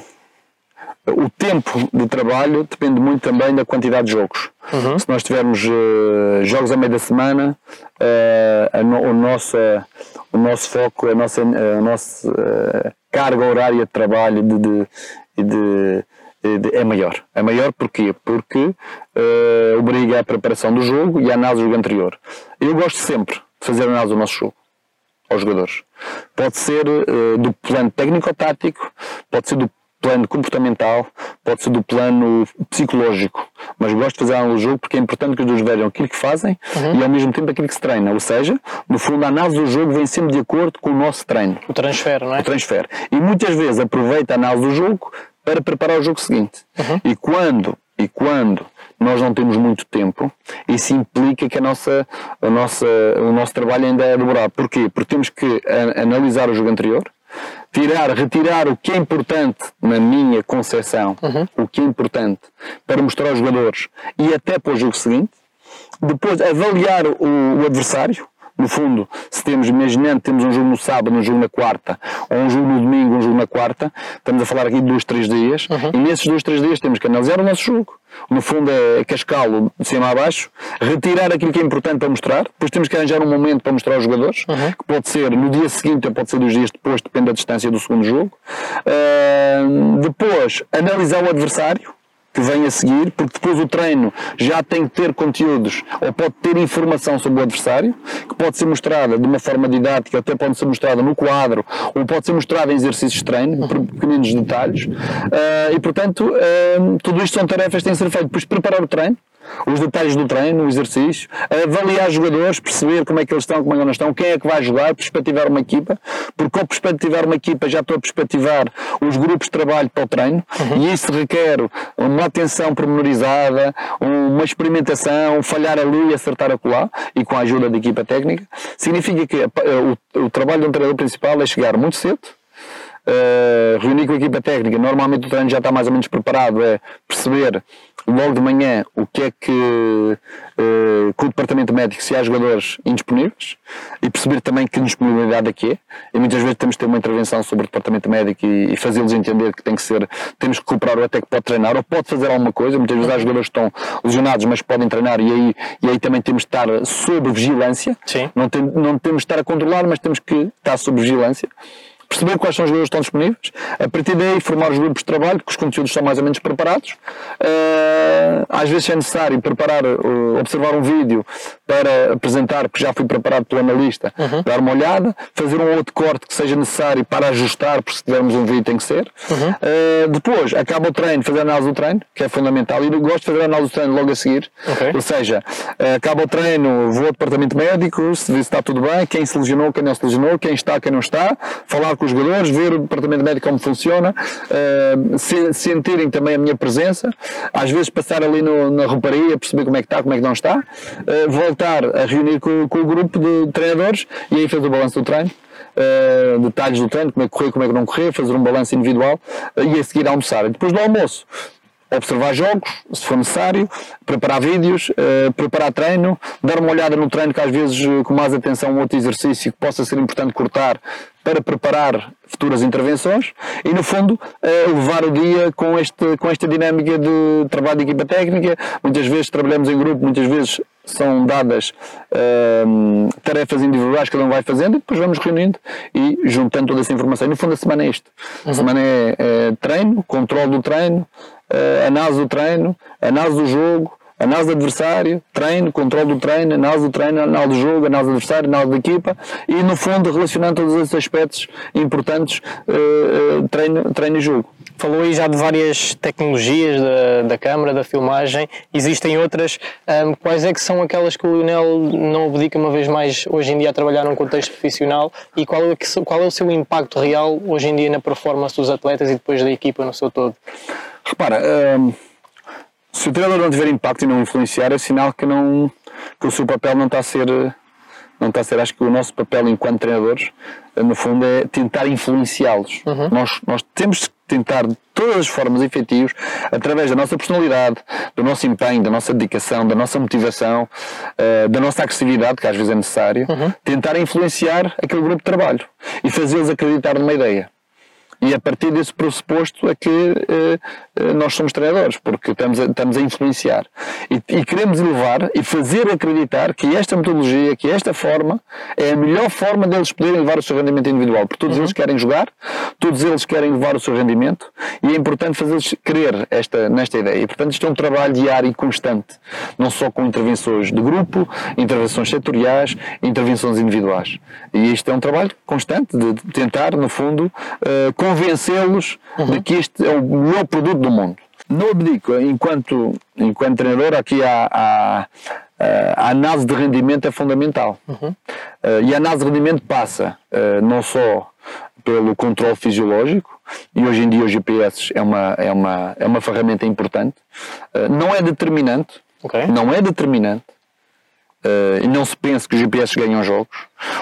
o tempo de trabalho depende muito também da quantidade de jogos. Uhum. Se nós tivermos uh, jogos a meio da semana, uh, no, o, nosso, o nosso foco, a nossa, a nossa carga horária de trabalho de, de, de é maior. É maior porquê? Porque uh, obriga a preparação do jogo e a análise do jogo anterior. Eu gosto sempre de fazer análise do nosso jogo aos jogadores. Pode ser uh, do plano técnico-tático, pode ser do plano comportamental, pode ser do plano psicológico, mas gosto de fazer análise do jogo porque é importante que os dois vejam aquilo que fazem uhum. e ao mesmo tempo aquilo que se treina. Ou seja, no fundo a análise do jogo vem sempre de acordo com o nosso treino. O transfer, não é? O transfer. E muitas vezes aproveita a análise do jogo para preparar o jogo seguinte. Uhum. E quando e quando nós não temos muito tempo, isso implica que a nossa, a nossa, o nosso trabalho ainda é dobrado. Porquê? Porque temos que analisar o jogo anterior, tirar, retirar o que é importante na minha concepção, uhum. o que é importante para mostrar aos jogadores e até para o jogo seguinte, depois avaliar o, o adversário, no fundo, se temos, imaginando, temos um jogo no sábado, um jogo na quarta, ou um jogo no domingo, um jogo na quarta, estamos a falar aqui de dois, três dias, uhum. e nesses dois, três dias temos que analisar o nosso jogo. No fundo é cascá-lo de cima a baixo, retirar aquilo que é importante para mostrar, depois temos que arranjar um momento para mostrar aos jogadores, uhum. que pode ser no dia seguinte ou pode ser dois dias depois, depende da distância do segundo jogo. Uh, depois, analisar o adversário, que vem a seguir, porque depois o treino já tem que ter conteúdos ou pode ter informação sobre o adversário, que pode ser mostrada de uma forma didática, até pode ser mostrada no quadro, ou pode ser mostrada em exercícios de treino, por pequeninos detalhes. Uh, e portanto, uh, tudo isto são tarefas que têm que ser feitas. Depois preparar o treino, os detalhes do treino, o exercício, avaliar jogadores, perceber como é que eles estão, como é que não estão, quem é que vai jogar, perspectivar uma equipa, porque ao perspectivar uma equipa já estou a perspectivar os grupos de trabalho para o treino uhum. e isso requer uma atenção pormenorizada, uma experimentação, falhar ali e acertar acolá e com a ajuda da equipa técnica. Significa que o, o trabalho do treinador principal é chegar muito cedo, Uh, reunir com a equipa técnica, normalmente o treino já está mais ou menos preparado, é perceber logo de manhã o que é que uh, com o departamento médico se há jogadores indisponíveis e perceber também que disponibilidade é que é e muitas vezes temos que ter uma intervenção sobre o departamento médico e, e fazê-los entender que tem que ser temos que cooperar ou até que pode treinar ou pode fazer alguma coisa muitas vezes há jogadores que estão lesionados mas podem treinar e aí, e aí também temos que estar sob vigilância. Sim. Não, tem, não temos que estar a controlar mas temos que estar sob vigilância perceber quais são os jogadores que estão disponíveis, a partir daí formar os grupos de trabalho, que os conteúdos são mais ou menos preparados. Uh, às vezes é necessário preparar, observar um vídeo para apresentar, que já foi preparado pelo analista, uhum. dar uma olhada, fazer um outro corte que seja necessário para ajustar, porque se tivermos um vídeo tem que ser. Uhum. Uh, depois, acaba o treino, fazer a análise do treino, que é fundamental, e eu gosto de fazer a análise do treino logo a seguir. Okay. Ou seja, acaba o treino, vou ao departamento médico, se está tudo bem, quem se lesionou, quem não se lesionou, quem está, quem não está, falar com os jogadores, ver o departamento médico como funciona, uh, se, sentirem também a minha presença, às vezes passar ali no, na rouparia, perceber como é que está, como é que não está, uh, voltar a reunir com, com, o grupo de treinadores e aí fazer o balanço do treino. Uh, detalhes do treino, como é que correr, como é que não correr, fazer um balanço individual e a seguir almoçar. E depois do almoço, observar jogos, se for necessário, preparar vídeos, uh, preparar treino, dar uma olhada no treino que às vezes com mais atenção um outro exercício que possa ser importante cortar para preparar futuras intervenções e, no fundo, uh, levar o dia com, este, com esta dinâmica de trabalho de equipa técnica. Muitas vezes trabalhamos em grupo, muitas vezes são dadas uh, tarefas individuais que cada um vai fazendo e depois vamos reunindo e juntando toda essa informação. E, no fundo, a semana é isto. Uhum. A semana é, é treino, controle do treino, análise do treino, análise do jogo, análise do adversário, treino, controle do treino, análise do treino, análise do jogo, análise do adversário, análise da equipa e, no fundo, relacionando todos esses aspectos importantes, uh, treino, treino e jogo. Falou aí já de várias tecnologias da, da câmara, da filmagem, existem outras. Um, quais é que são aquelas que o Lionel não abdica uma vez mais hoje em dia a trabalhar num contexto profissional e qual é, que, qual é o seu impacto real hoje em dia na performance dos atletas e depois da equipa no seu todo? Repara, um, se o treinador não tiver impacto e não influenciar, é sinal que, não, que o seu papel não está a ser não está a ser, acho que o nosso papel enquanto treinadores, no fundo, é tentar influenciá-los. Uhum. Nós, nós temos tentar de todas as formas efetivas, através da nossa personalidade, do nosso empenho, da nossa dedicação, da nossa motivação, uh, da nossa agressividade, que às vezes é necessário, uhum. tentar influenciar aquele grupo de trabalho e fazê-los acreditar numa ideia. E a partir desse pressuposto é que uh, nós somos treinadores, porque estamos a, estamos a influenciar. E, e, queremos elevar e fazer acreditar que esta metodologia, que esta forma, é a melhor forma deles poderem levar o seu rendimento individual. Porque todos uhum. eles querem jogar, todos eles querem levar o seu rendimento e é importante fazê-los crer esta, nesta ideia. E, portanto, isto é um trabalho diário e constante, não só com intervenções de grupo, intervenções setoriais, intervenções individuais. E isto é um trabalho constante de tentar, no fundo, uh, convencê-los uhum. de que este é o melhor produto do mundo. Não abdico, enquanto, enquanto treinador, aqui há, a análise de rendimento é fundamental. Uhum. Uh, e a análise de rendimento passa uh, não só pelo controle fisiológico, e hoje em dia o GPS é uma, é uma, é uma ferramenta importante, uh, não é determinante, okay. não é determinante, e não se pense que os GPS ganham jogos.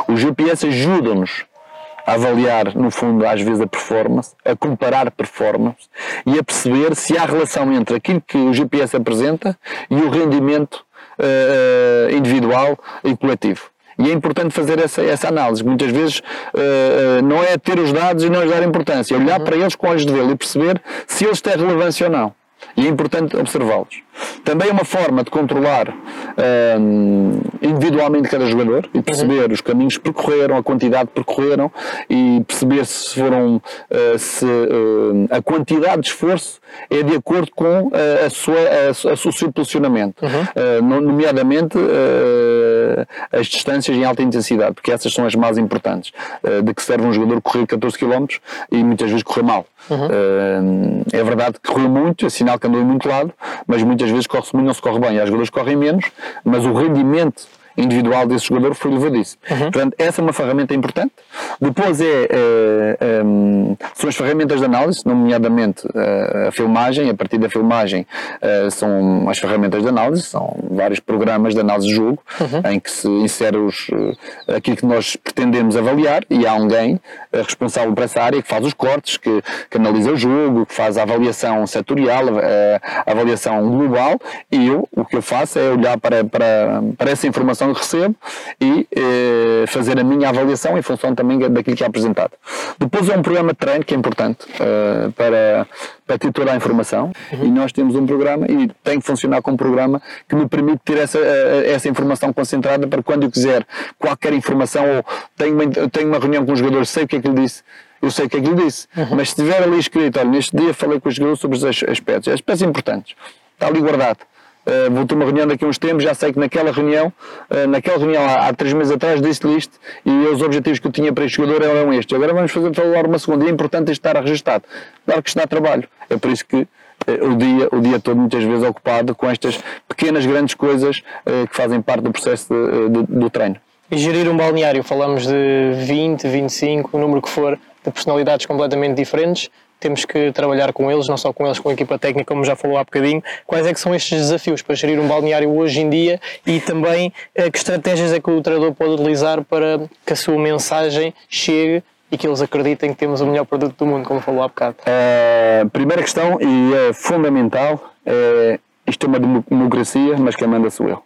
Os GPS ajudam-nos a avaliar, no fundo, às vezes a performance, a comparar performance e a perceber se há relação entre aquilo que o GPS apresenta e o rendimento uh, individual e coletivo. E é importante fazer essa, essa análise. Muitas vezes uh, não é ter os dados e não lhes dar importância, é olhar uhum. para eles com olhos de vê-lo e perceber se eles têm relevância ou não. E é importante observá-los. Também é uma forma de controlar um, individualmente cada jogador e perceber uhum. os caminhos que percorreram, a quantidade que percorreram e perceber se foram uh, se uh, a quantidade de esforço é de acordo com uh, a sua, a, a, o seu posicionamento, uhum. nomeadamente as distâncias em alta intensidade, porque essas são as mais importantes, de que serve um jogador correr 14 km e muitas vezes correr mal. Uhum. é verdade que correu muito, é sinal que andou em muito lado, mas muitas vezes corre-se muito, não se corre bem. Jogadores que correm menos, mas o rendimento individual desse jogador foi elevadíssimo. Uhum. Portanto, essa é uma ferramenta importante. Depois é, é, é são as ferramentas de análise, nomeadamente a filmagem. A partir da filmagem são as ferramentas de análise, são vários programas de análise de jogo uhum. em que se insere os, aquilo que nós pretendemos avaliar e há alguém responsável por essa área que faz os cortes, que, que analisa o jogo, que faz a avaliação setorial, a, a avaliação global e eu, o que eu faço é olhar para, para, para essa informação informação que recebo e eh, fazer a minha avaliação em função também daquilo que é apresentado. Depois é um programa de treino que é importante uh, para, para ter toda a informação uhum. e nós temos um programa e tem que funcionar com um programa que me permite ter essa, uh, essa informação concentrada para quando eu quiser qualquer informação ou tenho uma, tenho uma reunião com os jogadores, sei o que é que ele disse, eu sei o que é que ele disse, uhum. mas se estiver ali escrito, olha, neste dia falei com os jogadores sobre os aspectos, aspectos importantes, está ali guardado. Uh, vou ter uma reunião daqui a uns tempos, já sei que naquela reunião, uh, naquela reunião há, há, três meses atrás disse-lhe isto e os objetivos que eu tinha para este jogador eram estes. Agora vamos fazer falar uma segunda e é importante estar registado. Claro que isto dá trabalho. É por isso que uh, o, dia, o dia todo muitas vezes ocupado com estas pequenas, grandes coisas que fazem parte do processo de, de, do treino. E gerir um balneário, falamos de 20, 25, o número que for, de personalidades completamente diferentes, temos que trabalhar com eles, não só com eles, com a equipa técnica, como já falou há bocadinho. Quais é que são estes desafios para gerir um balneário hoje em dia e também eh, que estratégias é que o treinador pode utilizar para que a sua mensagem chegue e que eles acreditem que temos o melhor produto do mundo, como falou há bocado? A primeira questão, e é fundamental, é isto é uma democracia, mas quem manda sou eu.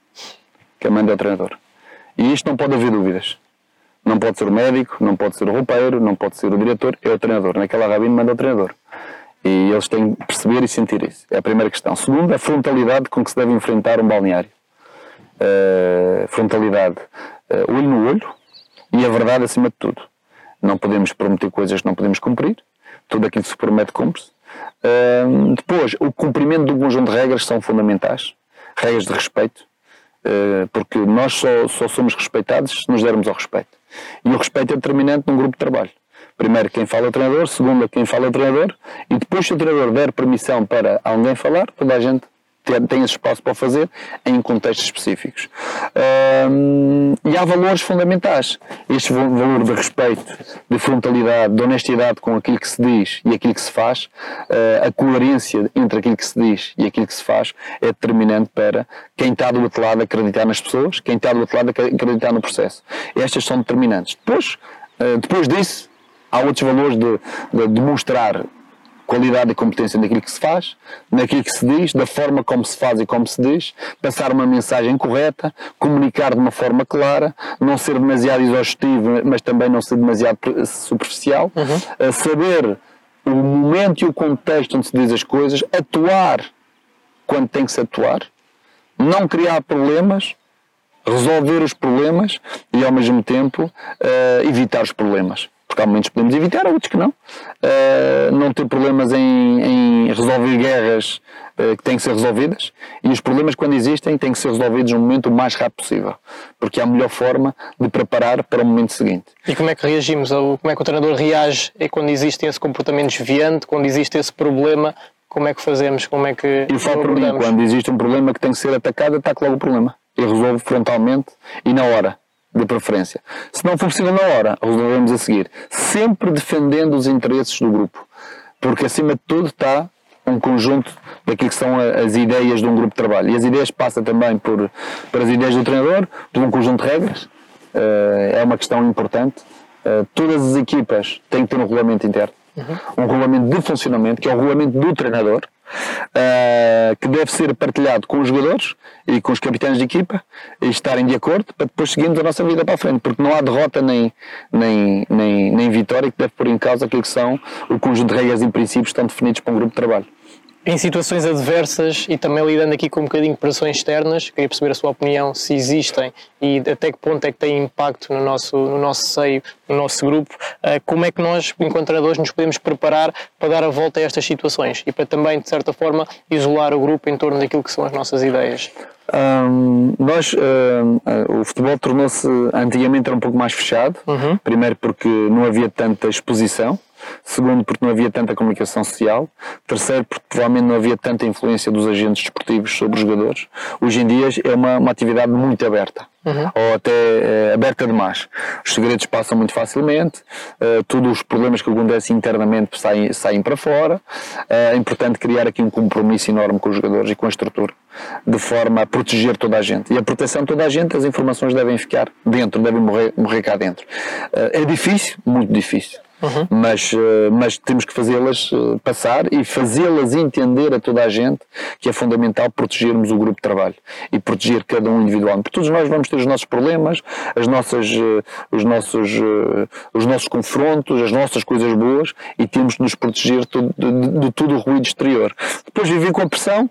Quem manda é o treinador. E isto não pode haver dúvidas. Não pode ser o médico, não pode ser o roupeiro, não pode ser o diretor, é o treinador. Naquela rabina manda o treinador. E eles têm que perceber e sentir isso. É a primeira questão. Segundo, a frontalidade com que se deve enfrentar um balneário. Uh, frontalidade, uh, olho no olho e a verdade acima de tudo. Não podemos prometer coisas que não podemos cumprir. Tudo aquilo que se promete cumpre-se. Uh, depois, o cumprimento de um conjunto de regras são fundamentais. Regras de respeito. porque nós só, só somos respeitados se nos dermos ao respeito. E o respeito é determinante num grupo de trabalho. Primeiro quem fala é o treinador, segundo quem fala é o treinador, e depois se o treinador der permissão para alguém falar, toda a gente tem esse espaço para fazer em contextos específicos. Um, e há valores fundamentais. Este valor de respeito, de frontalidade, de honestidade com aquilo que se diz e aquilo que se faz, uh, a coerência entre aquilo que se diz e aquilo que se faz é determinante para quem está do outro lado acreditar nas pessoas, quem está do outro lado acreditar no processo. Estas são determinantes. Depois, uh, depois disso, há outros valores de, de demonstrar qualidade e competência naquilo que se faz, naquilo que se diz, da forma como se faz e como se diz, passar uma mensagem correta, comunicar de uma forma clara, não ser demasiado exaustivo, mas também não ser demasiado superficial, uhum. saber o momento e o contexto onde se diz as coisas, atuar quando tem que se atuar, não criar problemas, resolver os problemas e ao mesmo tempo uh, evitar os problemas porque há momentos que podemos evitar, há outros que não. Uh, não ter problemas em, em resolver guerras uh, que têm que ser resolvidas e os problemas, quando existem, têm que ser resolvidos no momento o mais rápido possível, porque é a melhor forma de preparar para o momento seguinte. E como é que reagimos? Como é que o treinador reage é quando existe esse comportamento desviante, quando existe esse problema? Como é que fazemos? Como é que. E só por mim, quando existe um problema que tem que ser atacado, ataque logo o problema. E resolve frontalmente e na hora de preferência. Se não for possível na hora, resolvemos a seguir. Sempre defendendo os interesses do grupo. Porque acima de tudo está um conjunto daquilo que são as ideias de um grupo de trabalho. E as ideias passam também por, por as ideias do treinador, por um conjunto de regras. Uh, é uma questão importante. Uh, todas as equipas têm que ter um regulamento interno. Uhum. Um regulamento de funcionamento, que é o regulamento do treinador, uh, que deve ser partilhado com os jogadores e com os capitães de equipa e estarem de acordo para depois seguirmos a nossa vida para a frente, porque não há derrota nem, nem, nem, nem vitória que deve pôr em causa aquilo que são o conjunto de regras e princípios que estão definidos para um grupo de trabalho em situações adversas e também lidando aqui com um bocadinho de pressões externas, queria perceber a sua opinião, se existem e até que ponto é que têm impacto no nosso, no nosso seio, no nosso grupo, eh, como é que nós, enquanto treinadores, nos podemos preparar para dar a volta a estas situações e para também, de certa forma, isolar o grupo em torno daquilo que são as nossas ideias? Um, nós, uh, o futebol tornou-se, antigamente era um pouco mais fechado, uhum. primeiro porque não havia tanta exposição, Segundo, porque não havia tanta comunicação social. Terceiro, porque provavelmente não havia tanta influência dos agentes desportivos sobre os jogadores. Hoje em dia é uma, uma atividade muito aberta. Uhum. Ou até é, aberta demais. Os segredos passam muito facilmente, uh, todos os problemas que acontecem internamente saem, saem para fora. Uh, é importante criar aqui um compromisso enorme com os jogadores e com a estrutura, de forma a proteger toda a gente. E a proteção de toda a gente, as informações devem ficar dentro, devem morrer, morrer cá dentro. Uh, é difícil, muito difícil. Uhum. Mas, eh, mas temos que fazê-las eh, passar e fazê-las entender a toda a gente que é fundamental protegermos o grupo de trabalho e proteger cada um individualmente. Porque todos nós vamos ter os nossos problemas, as nossas, eh, os, nossos, os nossos confrontos, as nossas coisas boas e temos de nos proteger de, todo o ruído exterior. Depois viver com a pressão,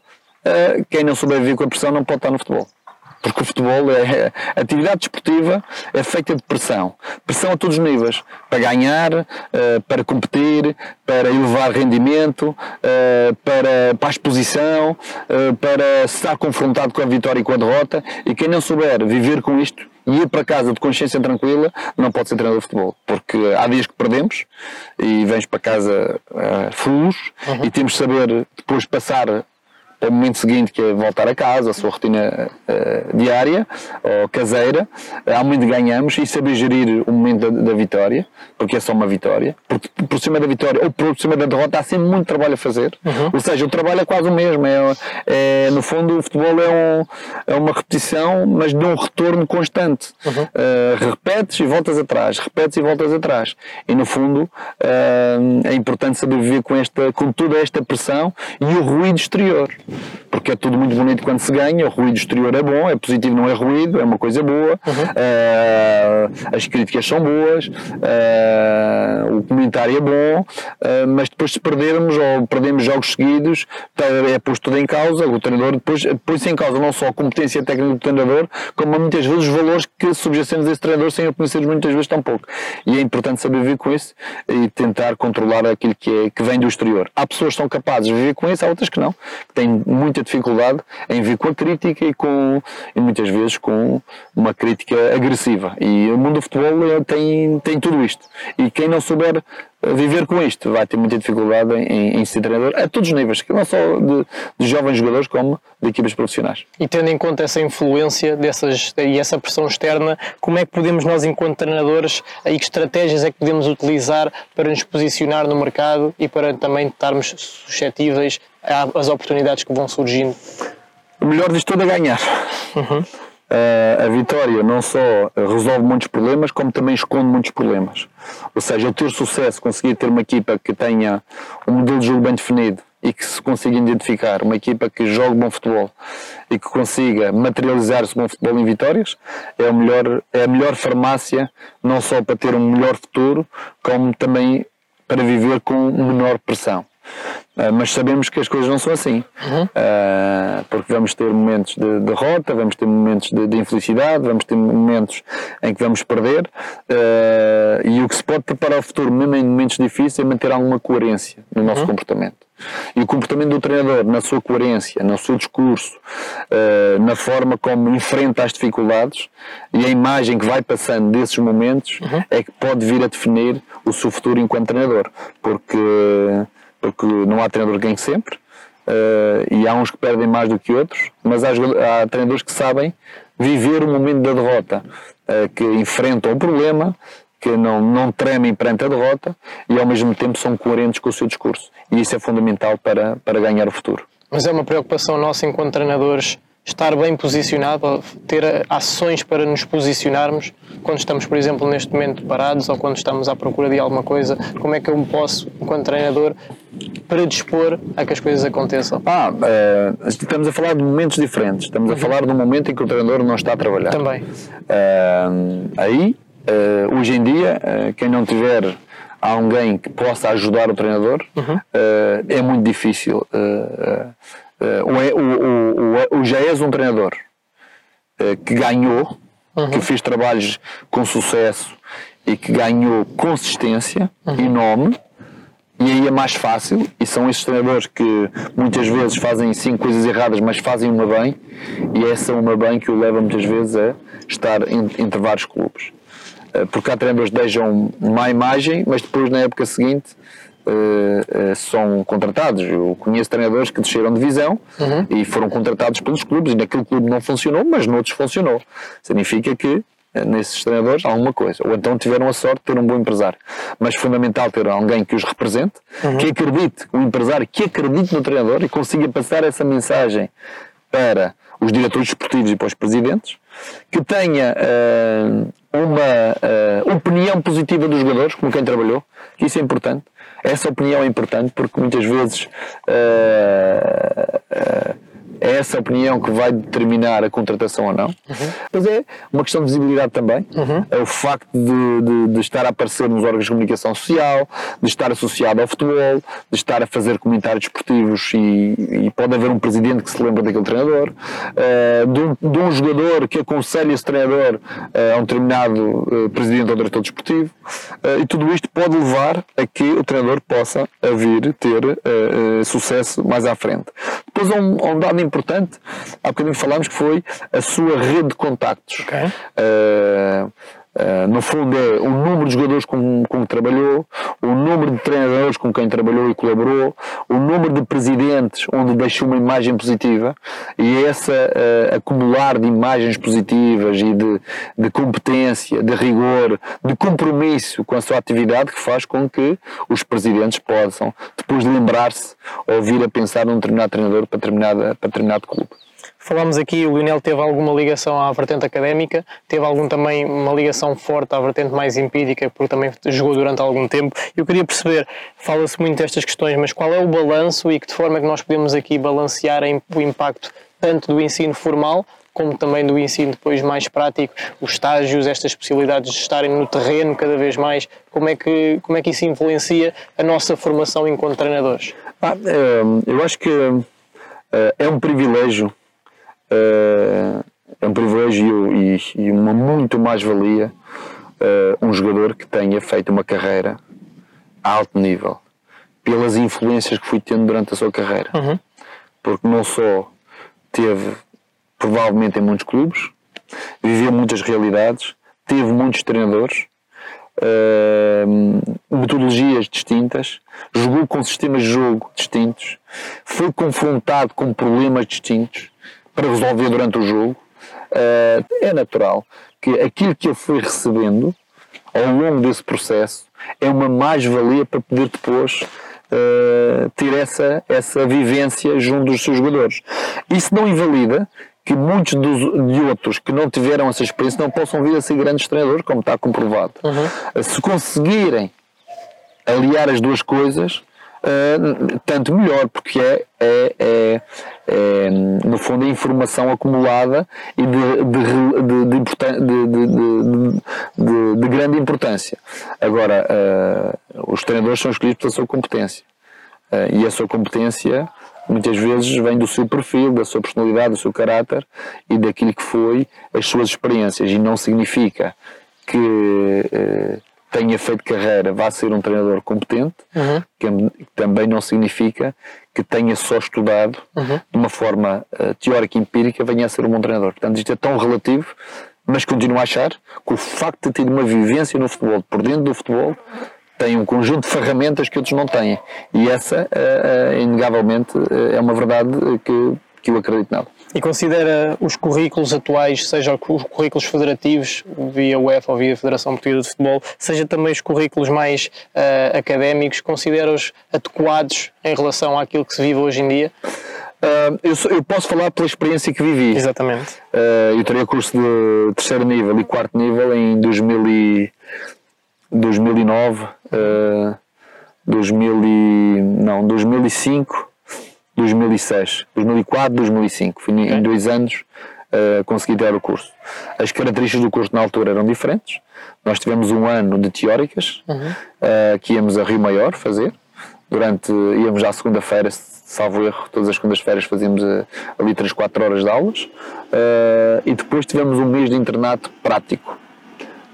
quem não souber viver com a pressão não pode estar no futebol porque o futebol é a atividade desportiva é feita de pressão, pressão a todos os níveis, para ganhar, eh, para competir, para elevar rendimento, eh, para, para a exposição, eh, para estar confrontado com a vitória e com a derrota, e quem não souber viver com isto e ir para casa de consciência tranquila não pode ser treinador de futebol, porque há dias que perdemos e vens para casa uh, uhum. e temos de saber depois passar o momento seguinte, que é voltar a casa, a sua rotina uh, diária ou caseira. Uh, há um momento que ganhamos e saber gerir o momento da, da, vitória, porque é só uma vitória. Porque por cima da vitória ou por cima da derrota há sempre muito trabalho a fazer. Uhum. Ou seja, o trabalho é quase o mesmo. É, é, no fundo, o futebol é, um, é uma repetição, mas de um retorno constante. Uhum. Uh, repetes e voltas atrás, repetes e voltas atrás. E no fundo, é importante saber viver com, esta, com toda esta pressão e o ruído exterior porque é tudo muito bonito quando se ganha, o ruído exterior é bom, é positivo, não é ruído, é uma coisa boa, uhum. uh, as críticas são boas, uh, o comentário é bom, uh, mas depois se perdermos ou perdemos jogos seguidos, tá, é posto tudo em causa, o treinador depois põe-se em causa não só a competência técnica do treinador, como muitas vezes os valores que subjacemos a esse treinador sem o conhecer muitas vezes tão pouco. E é importante saber viver com isso e tentar controlar aquilo que, é, que vem do exterior. Há pessoas que são capazes de viver com isso, há outras que não, que têm muita dificuldade em vir com a crítica e, com, e muitas vezes com uma crítica agressiva. E o mundo do futebol é, tem, tem tudo isto. E quem não souber viver com isto vai ter muita dificuldade em, em ser treinador a todos os níveis, não só de, de, jovens jogadores como de equipas profissionais. E tendo em conta essa influência dessas, e essa pressão externa, como é que podemos nós, enquanto treinadores, e que estratégias é que podemos utilizar para nos posicionar no mercado e para também estarmos suscetíveis às oportunidades que vão surgindo? O melhor disto tudo é ganhar. Uhum. A vitória não só resolve muitos problemas, como também esconde muitos problemas. Ou seja, ter sucesso, conseguir ter uma equipa que tenha um modelo de jogo bem definido e que se consiga identificar, uma equipa que jogue bom futebol e que consiga materializar-se bom futebol em vitórias, é, o melhor, é a melhor farmácia, não só para ter um melhor futuro, como também para viver com menor pressão. Uh, mas sabemos que as coisas não são assim. Uhum. Uh, porque vamos ter momentos de derrota, vamos ter momentos de, de, infelicidade, vamos ter momentos em que vamos perder. Uh, e o que se pode preparar o futuro, mesmo em momentos difíceis, é manter alguma coerência no nosso uhum. comportamento. E o comportamento do treinador, na sua coerência, no seu discurso, na forma como enfrenta as dificuldades e a imagem que vai passando desses momentos, uhum. é que pode vir a definir o seu futuro enquanto treinador. Porque porque não há treinador que ganhe sempre, uh, e há uns que perdem mais do que outros, mas há, há treinadores que sabem viver o momento da derrota, uh, que enfrentam o problema, que não, não tremem perante a derrota e ao mesmo tempo são coerentes com o seu discurso. E isso é fundamental para, para ganhar o futuro. Mas é uma preocupação nossa enquanto treinadores estar bem posicionado, ter ações para nos posicionarmos quando estamos, por exemplo, neste momento parados ou quando estamos à procura de alguma coisa, como é que eu posso, enquanto treinador, predispor a que as coisas aconteçam? Ah, uh, estamos a falar de momentos diferentes. Estamos uhum. a falar de um momento em que o treinador não está a trabalhar. Também. Uh, aí, uh, hoje em dia, quem não tiver alguém que possa ajudar o treinador, uhum. é muito difícil uh, o, o, o, o, já és um treinador que ganhou, uhum. que fez trabalhos com sucesso e que ganhou consistência uhum. e nome, e aí é mais fácil, e são esses treinadores que muitas vezes fazem cinco coisas erradas, mas fazem uma bem, e essa uma bem que o leva muitas vezes a estar entre vários clubes. Eh, porque há treinadores que deixam má imagem, mas depois na época seguinte uh, são contratados. Eu conheço treinadores que desceram de divisão uhum. e foram contratados pelos clubes e naquele clube não funcionou, mas noutros funcionou. Significa que nesses treinadores alguma coisa. Ou então tiveram a sorte de ter um bom empresário. Mas fundamental ter alguém que os represente, uhum. que acredite, um empresário que acredite no treinador e consiga passar essa mensagem para os diretores esportivos e para os presidentes, que tenha uh, uma uh, opinião positiva dos jogadores, como quem trabalhou, isso é importante, essa opinião é importante porque muitas vezes uh, é essa opinião que vai determinar a contratação ou não. Uhum. Mas é uma questão de visibilidade também. Uhum. É o facto de, de, de, estar a aparecer nos órgãos de comunicação social, de estar associado ao futebol, de estar a fazer comentários esportivos e, e pode haver um presidente que se lembra daquele treinador, uh, de, um, de, um, jogador que aconselha esse treinador uh, a um determinado uh, presidente ou diretor desportivo. e tudo isto pode levar a que o treinador possa vir ter sucesso mais à frente. Depois, um, um dado importante, há bocadinho falámos que foi a sua rede de contactos. Okay. Uh, Uh, no fundo é o número de jogadores com, com que trabalhou, o número de treinadores com quem trabalhou e colaborou, o número de presidentes onde deixou uma imagem positiva e essa uh, acumular de imagens positivas e de, de competência, de rigor, de compromisso com a sua atividade que faz com que os presidentes possam depois lembrar-se ou vir a pensar num determinado treinador para, determinada, para determinado clube. Falámos aqui, o Lionel teve alguma ligação à vertente académica, teve algum também uma ligação forte à vertente mais empírica, porque também jogou durante algum tempo. Eu queria perceber, fala-se muito destas questões, mas qual é o balanço e que de forma que nós podemos aqui balancear o impacto tanto do ensino formal como também do ensino depois mais prático, os estágios, estas possibilidades de estarem no terreno cada vez mais, como é que, como é que isso influencia a nossa formação enquanto treinadores? Ah, eh, eu acho que eh, é um privilégio é um privilégio e, e uma muito mais-valia uh, um jogador que tenha feito uma carreira a alto nível, pelas influências que fui tendo durante a sua carreira. Uhum. Porque não só teve, provavelmente, em muitos clubes, viveu muitas realidades, teve muitos treinadores, Uh, metodologias distintas, jogou com sistemas de jogo distintos, foi confrontado com problemas distintos para resolver durante o jogo, uh, é natural que aquilo que ele foi recebendo ao longo desse processo é uma mais-valia para poder depois uh, ter essa, essa vivência junto dos seus jogadores. Isso não invalida que que muitos dos, de outros que não tiveram essa experiência não possam vir a ser grandes treinadores, como está comprovado. Uhum. Se conseguirem aliar as duas coisas, Uh, tanto melhor, porque é, é, é, é, no fundo a informação acumulada e de, de, de, de, de grande importância. Agora, uh, os treinadores são escolhidos pela sua competência uh, e a sua competência muitas vezes vem do seu perfil, da sua personalidade, do seu caráter e daquilo que foi as suas experiências e não significa que tenha feito carreira vá ser um treinador competente, uhum. que também não significa que tenha só estudado uhum. de uma forma uh, teórica e empírica venha a ser um bom treinador. Portanto, isto é tão relativo, mas continuo a achar que o facto de ter uma vivência no futebol, por dentro do futebol, tem um conjunto de ferramentas que outros não têm. E essa, uh, uh, inegavelmente, é uma verdade que, que eu acredito nela. E considera os currículos atuais, seja os currículos federativos, via UEFA ou via Federação Portuguesa de Futebol, seja também os currículos mais uh, académicos, considera-os adequados em relação àquilo que se vive hoje em dia? Uh, eu, sou, eu, posso falar pela experiência que vivi. Exatamente. Uh, eu teria curso de terceiro nível e quarto nível em 2000 e, 2009, uh, 2000 e, não, 2005 2006, 2004, 2005. Fui okay. em dois anos uh, consegui ter o curso. As características do curso na altura eram diferentes. Nós tivemos um ano de teóricas, uhum. uh, que íamos a Rio Maior fazer. Durante, íamos à segunda-feira, salvo erro, todas as segundas-feiras fazíamos uh, ali 3, 4 horas de aulas. e depois tivemos um mês de internato prático.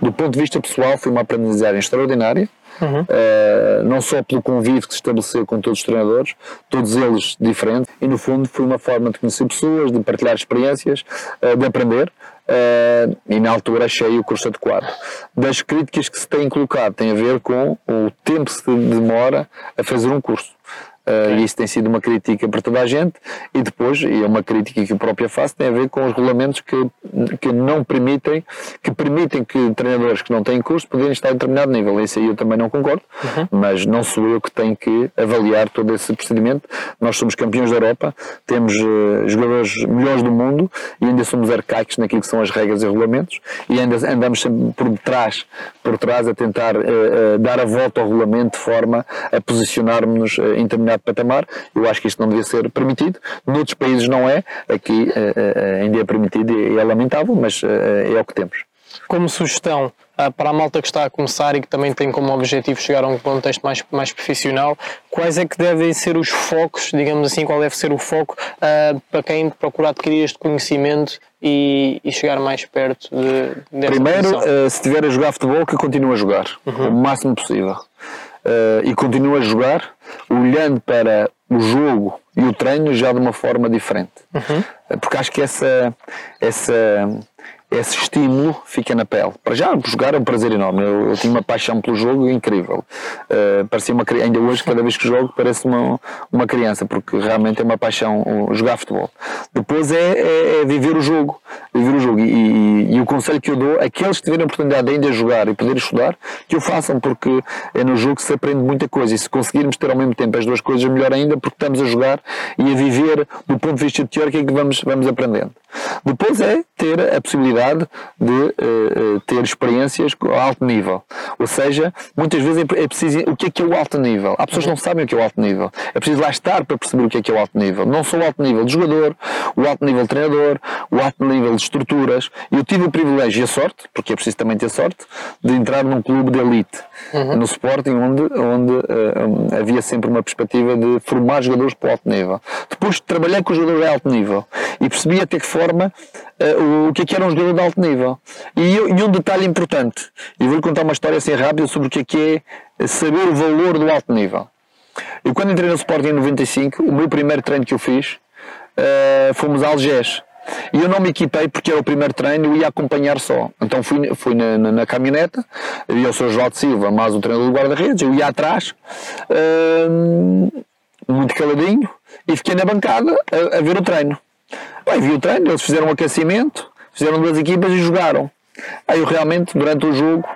Do ponto de vista pessoal, foi uma aprendizagem extraordinária Uhum. Uh, não só pelo convívio que se estabeleceu com todos os treinadores, todos eles diferentes, e no fundo foi uma forma de conhecer pessoas, de partilhar experiências, uh, de aprender. Uh, e na altura achei o curso adequado. Das críticas que se têm colocado tem a ver com o tempo que se demora a fazer um curso. Uh, e isso tem sido uma crítica para toda a gente e depois, e é uma crítica que eu própria faço, tem a ver com os regulamentos que, que não permitem, que permitem que treinadores que não têm curso poderem estar a determinado nível. Isso aí eu também não concordo, uhum. mas não sou eu que tenho que avaliar todo esse procedimento. Nós somos campeões da Europa, temos uh, jogadores melhores do mundo e ainda somos arcaicos naquilo que são as regras e regulamentos e ainda andamos sempre por trás, por trás a tentar uh, dar a volta ao regulamento de forma a posicionarmos em determinado determinado patamar. Eu acho que isto não devia ser permitido. Noutros países não é. Aqui uh, uh, ainda é permitido e é lamentável, mas uh, é o que temos. Como sugestão para a malta que está a começar e que também tem como objetivo chegar a um contexto mais, mais profissional, quais é que devem ser os focos, digamos assim, qual deve ser o foco para quem procura adquirir este conhecimento e, e, chegar mais perto de, Primeiro, uh, se estiver a jogar futebol, que continue a jogar uhum. o máximo possível. Uh, e continue a jogar olhando para o jogo e o treino já de uma forma diferente. Uhum. Porque acho que essa, essa esse estímulo fica na pele. Para já, jogar é um prazer enorme. Eu, eu tinha uma paixão pelo jogo incrível. Uh, parecia uma ainda hoje, cada vez que jogo, parece uma, uma criança, porque realmente é uma paixão jogar futebol. Depois é, é, é viver o jogo. Viver o jogo. E, e, e, o conselho que eu dou, aqueles que tiverem a oportunidade de ainda jogar e poder estudar, que o façam, porque é no jogo que se aprende muita coisa. E se conseguirmos ter ao mesmo tempo as duas coisas, melhor ainda, porque estamos a jogar e a viver do ponto de vista teórico é que vamos, vamos aprendendo. Depois é ter a possibilidade de uh, ter experiências a alto nível. Ou seja, muitas vezes é preciso. O que é que é o alto nível? Há pessoas que não sabem o que é o alto nível. É preciso lá estar para perceber o que é que é o alto nível. Não só o alto nível de jogador, o alto nível de treinador, o alto nível de estruturas. Eu tive o privilégio e a sorte, porque é preciso também ter sorte, de entrar num clube de elite. Uhum. No Sporting, onde, onde uh, havia sempre uma perspectiva de formar jogadores para o alto nível. Depois trabalhei com jogadores de alto nível e percebi até que forma uh, o que é que era um jogador de alto nível. E, e um detalhe importante, e vou-lhe contar uma história assim rápida sobre o que é que é saber o valor do alto nível. Eu quando entrei no Sporting em 95, o meu primeiro treino que eu fiz, uh, fomos a Algés. E eu não me equipei porque era o primeiro treino e eu ia acompanhar só. Então fui, fui na, na, na caminhoneta, havia o Sr. João de Silva, mais o treinador do guarda-redes, eu ia atrás, uh, muito caladinho, e fiquei na bancada a, a ver o treino. Bem, vi o treino, eles fizeram um aquecimento, fizeram duas equipas e jogaram. Aí eu realmente, durante o jogo,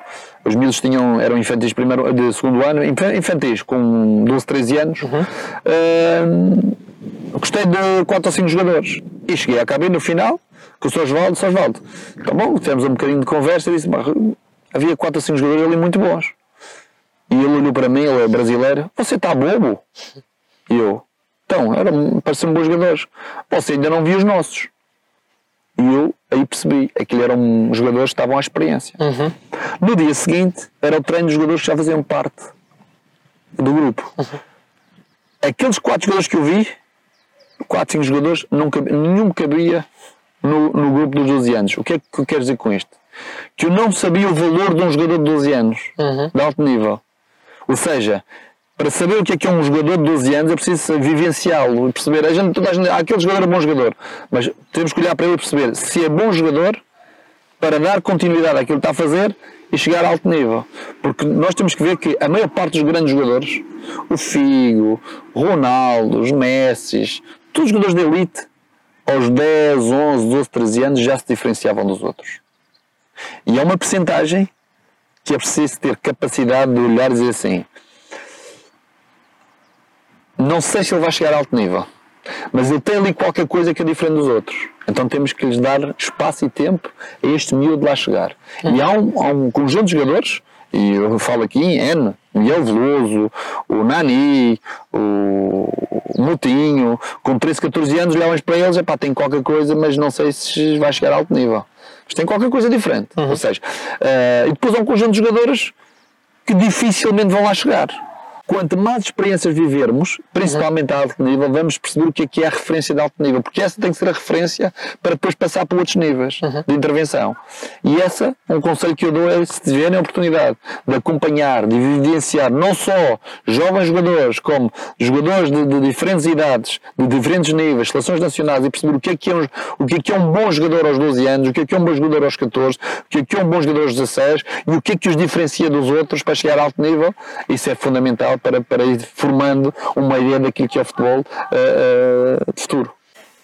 os miúdos tinham, eram infantis primeiro, de segundo ano, infantis, com 12, 13 anos. Uhum. Uh, gostei de 4 ou 5 jogadores. E cheguei à cabine no final com o Sr. Osvaldo, Sr. Osvaldo, tá bom, tivemos um bocadinho de conversa e disse, havia quatro ou cinco jogadores ali muito bons. E ele olhou para mim, ele é brasileiro, você está bobo? E eu, então, era, pareciam bons jogadores. Você ainda não viu os nossos. E eu aí percebi, aquilo eram jogadores que estavam à experiência. Uhum. No dia seguinte, era o treino dos jogadores que já faziam parte do grupo. Uhum. Aqueles quatro jogadores que eu vi, quatro, cinco jogadores, nunca, nenhum cabia no, no grupo dos 12 anos. O que é que eu quero dizer com isto? Que eu não sabia o valor de um jogador de 12 anos, Uhum. de alto nível. Ou seja, para saber o que é que é um jogador de 12 anos, é preciso vivenciá-lo e perceber. A gente, toda a gente, aquele jogador é bom jogador, mas temos que olhar para ele e perceber se é bom jogador para dar continuidade àquilo que está a fazer e chegar a alto nível. Porque nós temos que ver que a maior parte dos grandes jogadores, o Figo, Ronaldo, os Messi, todos os jogadores de elite, aos 10, 11, 12, 13 anos já se diferenciavam dos outros. E é uma percentagem que é preciso ter capacidade de olhar e dizer assim: não sei se ele vai chegar a alto nível, mas ele tem ali qualquer coisa que é diferente dos outros. Então temos que lhes dar espaço e tempo a este miúdo lá chegar. E há um, há um conjunto de jogadores, e eu falo aqui em N, Miguel Veloso, o Nani, o Mutinho, com 13, 14 anos, olhávamos para eles, epá, tem qualquer coisa, mas não sei se vai chegar a alto nível. Mas tem qualquer coisa diferente. Ou seja, eh, e depois há um conjunto de jogadores que dificilmente vão lá chegar. Quanto mais experiências vivermos, principalmente a alto nível, vamos perceber o que é que é a referência de alto nível, porque essa tem que ser a referência para depois passar para outros níveis de intervenção. E essa, um conselho que eu dou é se tiverem a oportunidade de acompanhar, de vivenciar não só jovens jogadores, como jogadores de, de diferentes idades, de diferentes níveis, seleções nacionais, e perceber o que é que é um, o que é que é um bom jogador aos 12 anos, o que é que é um bom jogador aos 14, o que é que é um bom jogador aos 16 e o que é que os diferencia dos outros para chegar a alto nível, isso é fundamental para, para ir formando uma ideia daquilo que é o futebol eh, de futuro.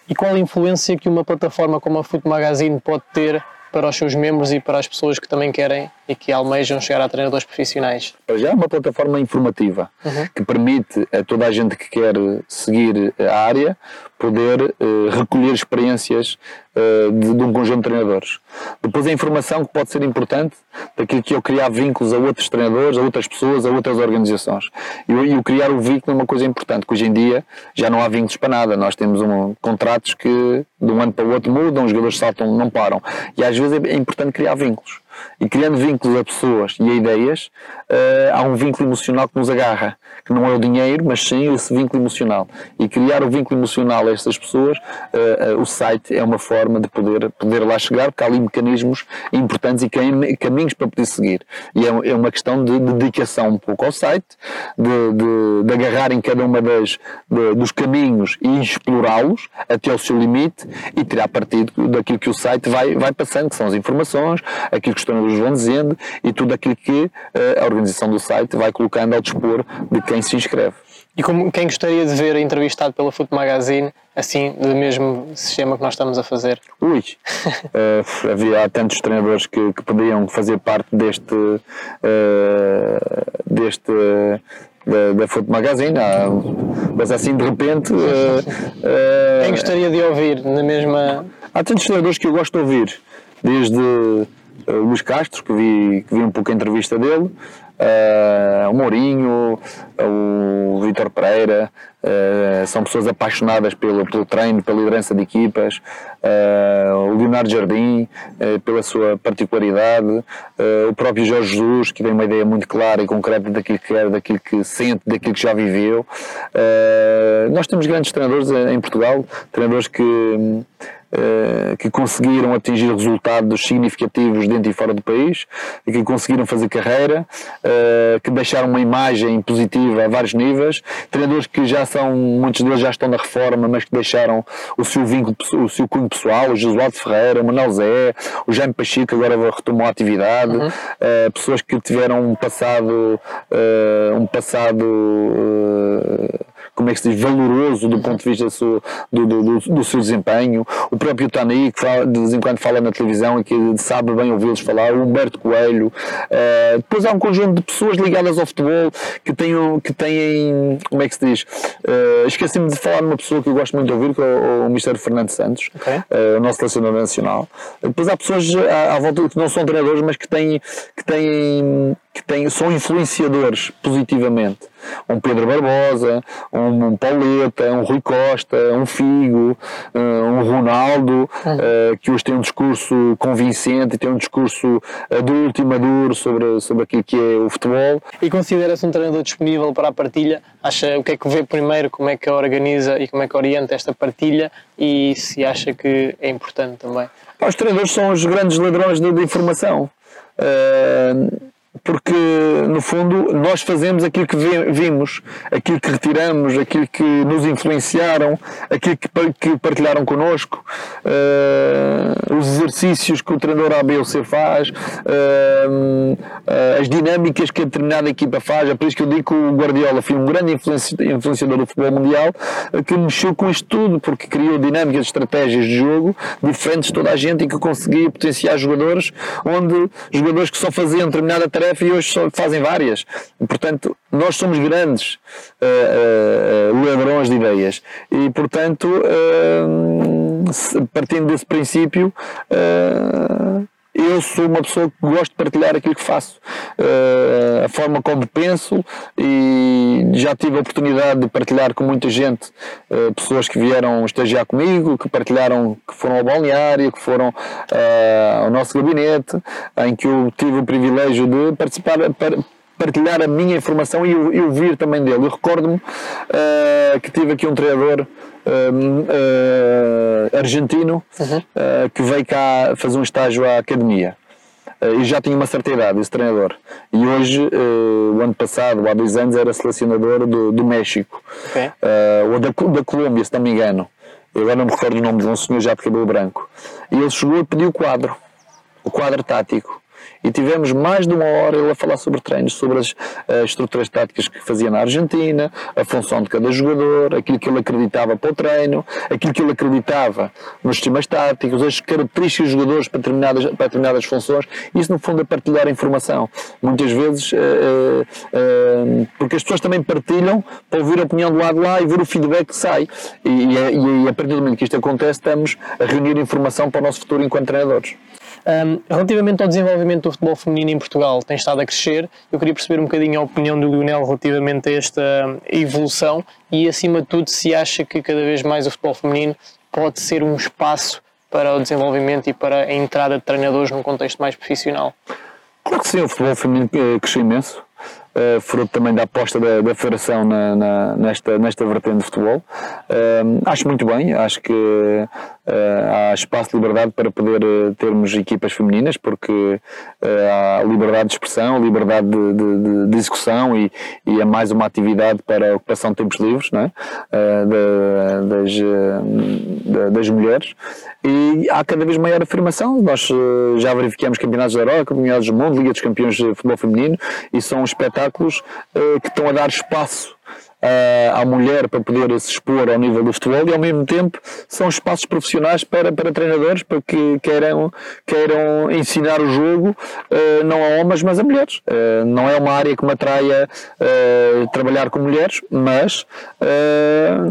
E qual a influência que uma plataforma como a Foot Magazine pode ter para os seus membros e para as pessoas que também querem e que almejam chegar a treinadores profissionais? Já é uma plataforma informativa que permite a toda a gente que quer seguir a área poder eh, recolher experiências eh, de, de um conjunto de treinadores. Depois a informação que pode ser importante daquilo que eu criar vínculos a outros treinadores, a outras pessoas, a outras organizações. E o, e o criar o vínculo é uma coisa importante, que hoje em dia já não há vínculos para nada. Nós temos um, contratos que de um ano para o outro mudam, os jogadores saltam, não param. E às vezes é, é importante criar vínculos. E criando vínculos a pessoas e a ideias, eh, há um vínculo emocional que nos agarra, que não é o dinheiro, mas sim esse vínculo emocional. E criar o vínculo emocional a estas pessoas, eh, eh, o site é uma forma de poder, poder lá chegar, porque há ali mecanismos importantes e cam- caminhos para poder seguir. E é, é uma questão de dedicação um pouco ao site, de, de, de agarrar em cada uma das, de- dos caminhos e explorá-los até ao seu limite e tirar partido daquilo que o site vai, vai passando, que são as informações, aquilo que os treinadores vão dizendo e tudo aquilo que eh, a organização do site vai colocando ao dispor de quem se inscreve. E como quem gostaria de ver entrevistado pela Foot Magazine, assim, do mesmo sistema que nós estamos a fazer? Ui, eh, havia há tantos treinadores que, que podiam fazer parte deste, eh, deste da, da Foot Magazine, há- mas assim de repente eh, eh, Quem gostaria de ouvir na mesma. Há tantos treinadores que eu gosto de ouvir, desde eh, Luís Castro, que vi, que vi um pouco a entrevista dele, eh, o Mourinho, o Vítor Pereira, eh, são pessoas apaixonadas pelo, pelo treino, pela liderança de equipas, eh, o Leonardo Jardim, pela sua particularidade, o próprio Jorge Jesus, que tem uma ideia muito clara e concreta daquilo que quer, daquilo que sente, daquilo que já viveu. Nós temos grandes treinadores em Portugal, treinadores que que conseguiram atingir resultados significativos dentro e fora do país, que conseguiram fazer carreira, eh, que deixaram uma imagem positiva a vários níveis, treinadores que já são, muitos deles já estão na reforma, mas que deixaram o seu vínculo, o seu cunho pessoal, o Josualdo Ferreira, o Manuel Zé, o Jaime Pacheco, que agora retomou a atividade, eh, pessoas que tiveram um passado, eh, um passado eh, como é que se diz, valoroso do ponto de vista do, seu, do, do, do, seu desempenho. O próprio Tani, que fala, de vez em quando fala na televisão e que sabe bem ouvi-los falar, o Humberto Coelho. Uh, depois há um conjunto de pessoas ligadas ao futebol que têm, que têm como é que se diz? Uh, Esqueci-me de falar de uma pessoa que eu gosto muito de ouvir, que é o, o Mr. Fernando Santos, okay. uh, o nosso selecionador nacional. Depois há pessoas à, à volta que não são treinadores, mas que têm, que têm que têm, são influenciadores positivamente. Um Pedro Barbosa, um, um Pauleta, um Rui Costa, um Figo, uh, um Ronaldo, uh, que hoje tem um discurso convincente e tem um discurso adulto e maduro sobre, sobre aquilo que é o futebol. E considera-se um treinador disponível para a partilha? Acha o que é que vê primeiro, como é que organiza e como é que orienta esta partilha e se acha que é importante também? Os treinadores são os grandes ladrões de informação. Uh, porque no fundo nós fazemos aquilo que vimos, aquilo que retiramos, aquilo que nos influenciaram, aquilo que, partilharam connosco, uh, os exercícios que o treinador A, B ou C faz, uh, uh, as dinâmicas que a determinada equipa faz. É por isso que eu digo que o Guardiola foi um grande influenciador do futebol mundial que mexeu com isto tudo, porque criou dinâmicas, estratégias de jogo diferentes de toda a gente e que conseguia potenciar jogadores onde jogadores que só faziam determinada tarefa e hoje fazem várias. Portanto, nós somos grandes uh, uh, ladrões de ideias e, portanto, uh, partindo desse princípio, eu sou uma pessoa que gosto de partilhar aquilo que faço, uh, a forma como penso e já tive a oportunidade de partilhar com muita gente, uh, pessoas que vieram estagiar comigo, que partilharam, que foram ao balneário, que foram uh, ao nosso gabinete, em que eu tive o privilégio de participar, partilhar a minha informação e ouvir também dele. Eu recordo-me que tive aqui um treinador uh, argentino uhum. uh, que veio cá fazer um estágio à academia. Uh, e já tinha uma certa idade, esse treinador. E hoje, o ano passado, há dois anos, era selecionador do, do México. Okay. Ou da, da Colômbia, se não me engano. Eu agora não me recordo o nome de um senhor já de cabelo branco. E ele chegou e pediu o quadro. O quadro tático e tivemos mais de uma hora ele a falar sobre treinos, sobre as, as estruturas táticas que fazia na Argentina, a função de cada jogador, aquilo que ele acreditava para o treino, aquilo que ele acreditava nos sistemas táticos, as características dos jogadores para determinadas, para determinadas funções. Isso, no fundo, é partilhar informação. Muitas vezes, uh, uh, porque as pessoas também partilham para ouvir a opinião do lado lá e ver o feedback que sai. E, e, e a partir do momento que isto acontece, estamos a reunir informação para o nosso futuro enquanto treinadores. Um, relativamente ao desenvolvimento do futebol feminino em Portugal, tem estado a crescer. Eu queria perceber um bocadinho a opinião do Lionel relativamente a esta evolução e, acima de tudo, se acha que cada vez mais o futebol feminino pode ser um espaço para o desenvolvimento e para a entrada de treinadores num contexto mais profissional. Claro que sim, o futebol feminino cresceu imenso. Uh, fruto também da aposta da, da Federação na, na, nesta, nesta vertente de futebol. Uh, acho muito bem, acho que uh, há espaço de liberdade para poder termos equipas femininas, porque há liberdade de expressão, liberdade de, de, de, execução e, e é mais uma atividade para a ocupação de tempos livres não é? das, das mulheres. E há cada vez maior afirmação. Nós já verificamos campeonatos da Europa, campeonatos do mundo, Liga dos Campeões de Futebol Feminino e são espetáculos uh, que estão a dar espaço uh, à mulher para poder se expor ao nível do futebol e ao mesmo tempo são espaços profissionais para, para treinadores para que queiram, queiram ensinar o jogo uh, não a homens mas a mulheres. Uh, não é uma área que me atraia trabalhar com mulheres, mas,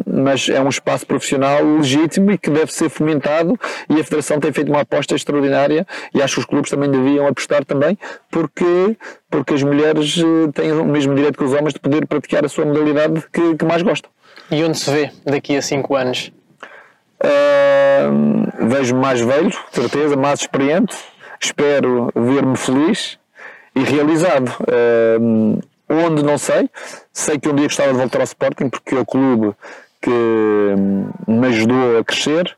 mas é um espaço profissional legítimo e que deve ser fomentado e a Federação tem feito uma aposta extraordinária e acho que os clubes também deviam apostar também porque porque as mulheres têm o mesmo direito que os homens de poder praticar a sua modalidade que, que mais gostam. E onde se vê daqui a 5 anos? Uh, Vejo-me mais velho, certeza, mais experiente. Espero ver-me feliz e realizado. Uh, onde não sei. Sei que um dia gostava de voltar ao Sporting porque é o clube que me ajudou a crescer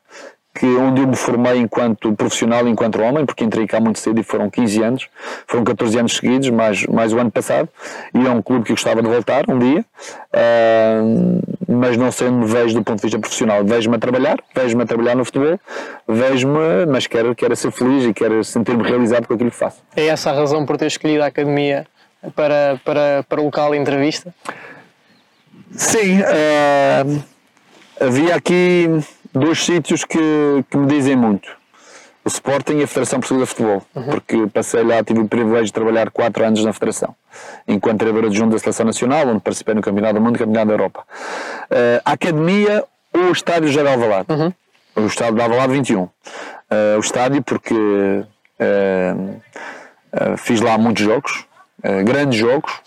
que onde eu me formei enquanto profissional, enquanto homem, porque entrei cá muito cedo e foram 15 anos, foram 14 anos seguidos, mais, mais o ano passado, e é um clube que eu gostava de voltar um dia, uh, mas não sei onde me vejo do ponto de vista profissional. Vejo-me a trabalhar, vejo-me a trabalhar no futebol, vejo-me, mas quero, quero ser feliz e quero sentir-me realizado com aquilo que faço. É essa a razão por ter escolhido a academia para, para, para o local de entrevista? Sim, uh, havia aqui dois sítios que, que me dizem muito. O Sporting e a Federação Portuguesa de Futebol, uhum. porque passei lá, tive o privilégio de trabalhar 4 anos na Federação, enquanto treinador adjunto da Seleção Nacional, onde participei no Campeonato do Mundo e Campeonato da Europa. Uh, a Academia ou o Estádio Geral Alvalade? Uhum. O Estádio de Alvalade 21. Uh, o estádio porque uh, fiz lá muitos jogos, grandes jogos,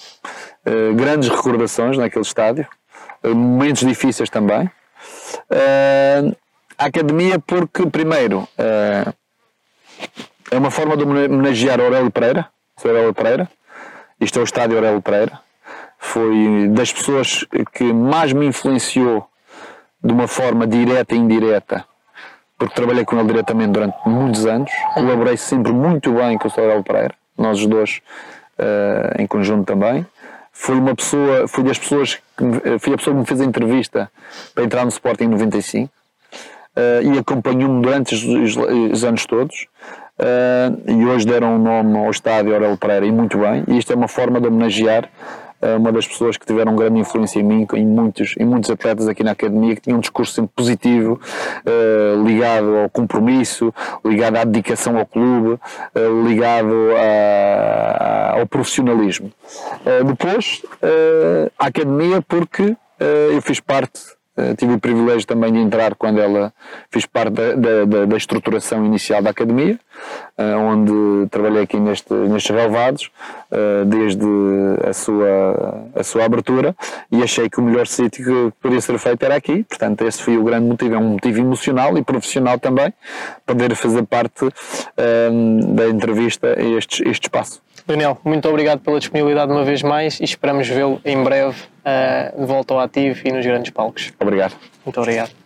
grandes recordações naquele estádio, momentos difíceis também. Uh, a academia porque, primeiro, uh, é uma forma de homenagear Aurélio Pereira, Aurélio Pereira. Isto é o estádio Aurélio Pereira. Foi das pessoas que mais me influenciou de uma forma direta e indireta, porque trabalhei com ele diretamente durante muitos anos. Colaborei sempre muito bem com o Aurélio Pereira, nós os dois uh, em conjunto também foi uma pessoa, foi das pessoas que, foi a pessoa que me fez a entrevista para entrar no Sporting em 95 uh, e acompanhou-me durante os, os, os, anos todos. Uh, e hoje deram o um nome ao estádio Aurélio Pereira e muito bem. E isto é uma forma de homenagear uma das pessoas que tiveram grande influência em mim, em muitos, em muitos atletas aqui na academia, que tinham um discurso sempre positivo, uh, ligado ao compromisso, ligado à dedicação ao clube, ligado a, ao profissionalismo. depois, a academia, porque eu fiz parte Uh, tive o privilégio também de entrar quando ela fiz parte da, da, da estruturação inicial da academia, uh, onde trabalhei aqui neste, nestes relevados, uh, desde a sua, a sua abertura, e achei que o melhor sítio que podia ser feito era aqui. Portanto, esse foi o grande motivo, é um motivo emocional e profissional também, poder fazer parte da entrevista a este, este espaço. Daniel, muito obrigado pela disponibilidade uma vez mais e esperamos vê-lo em breve de volta ao ativo e nos grandes palcos. Obrigado. Muito obrigado.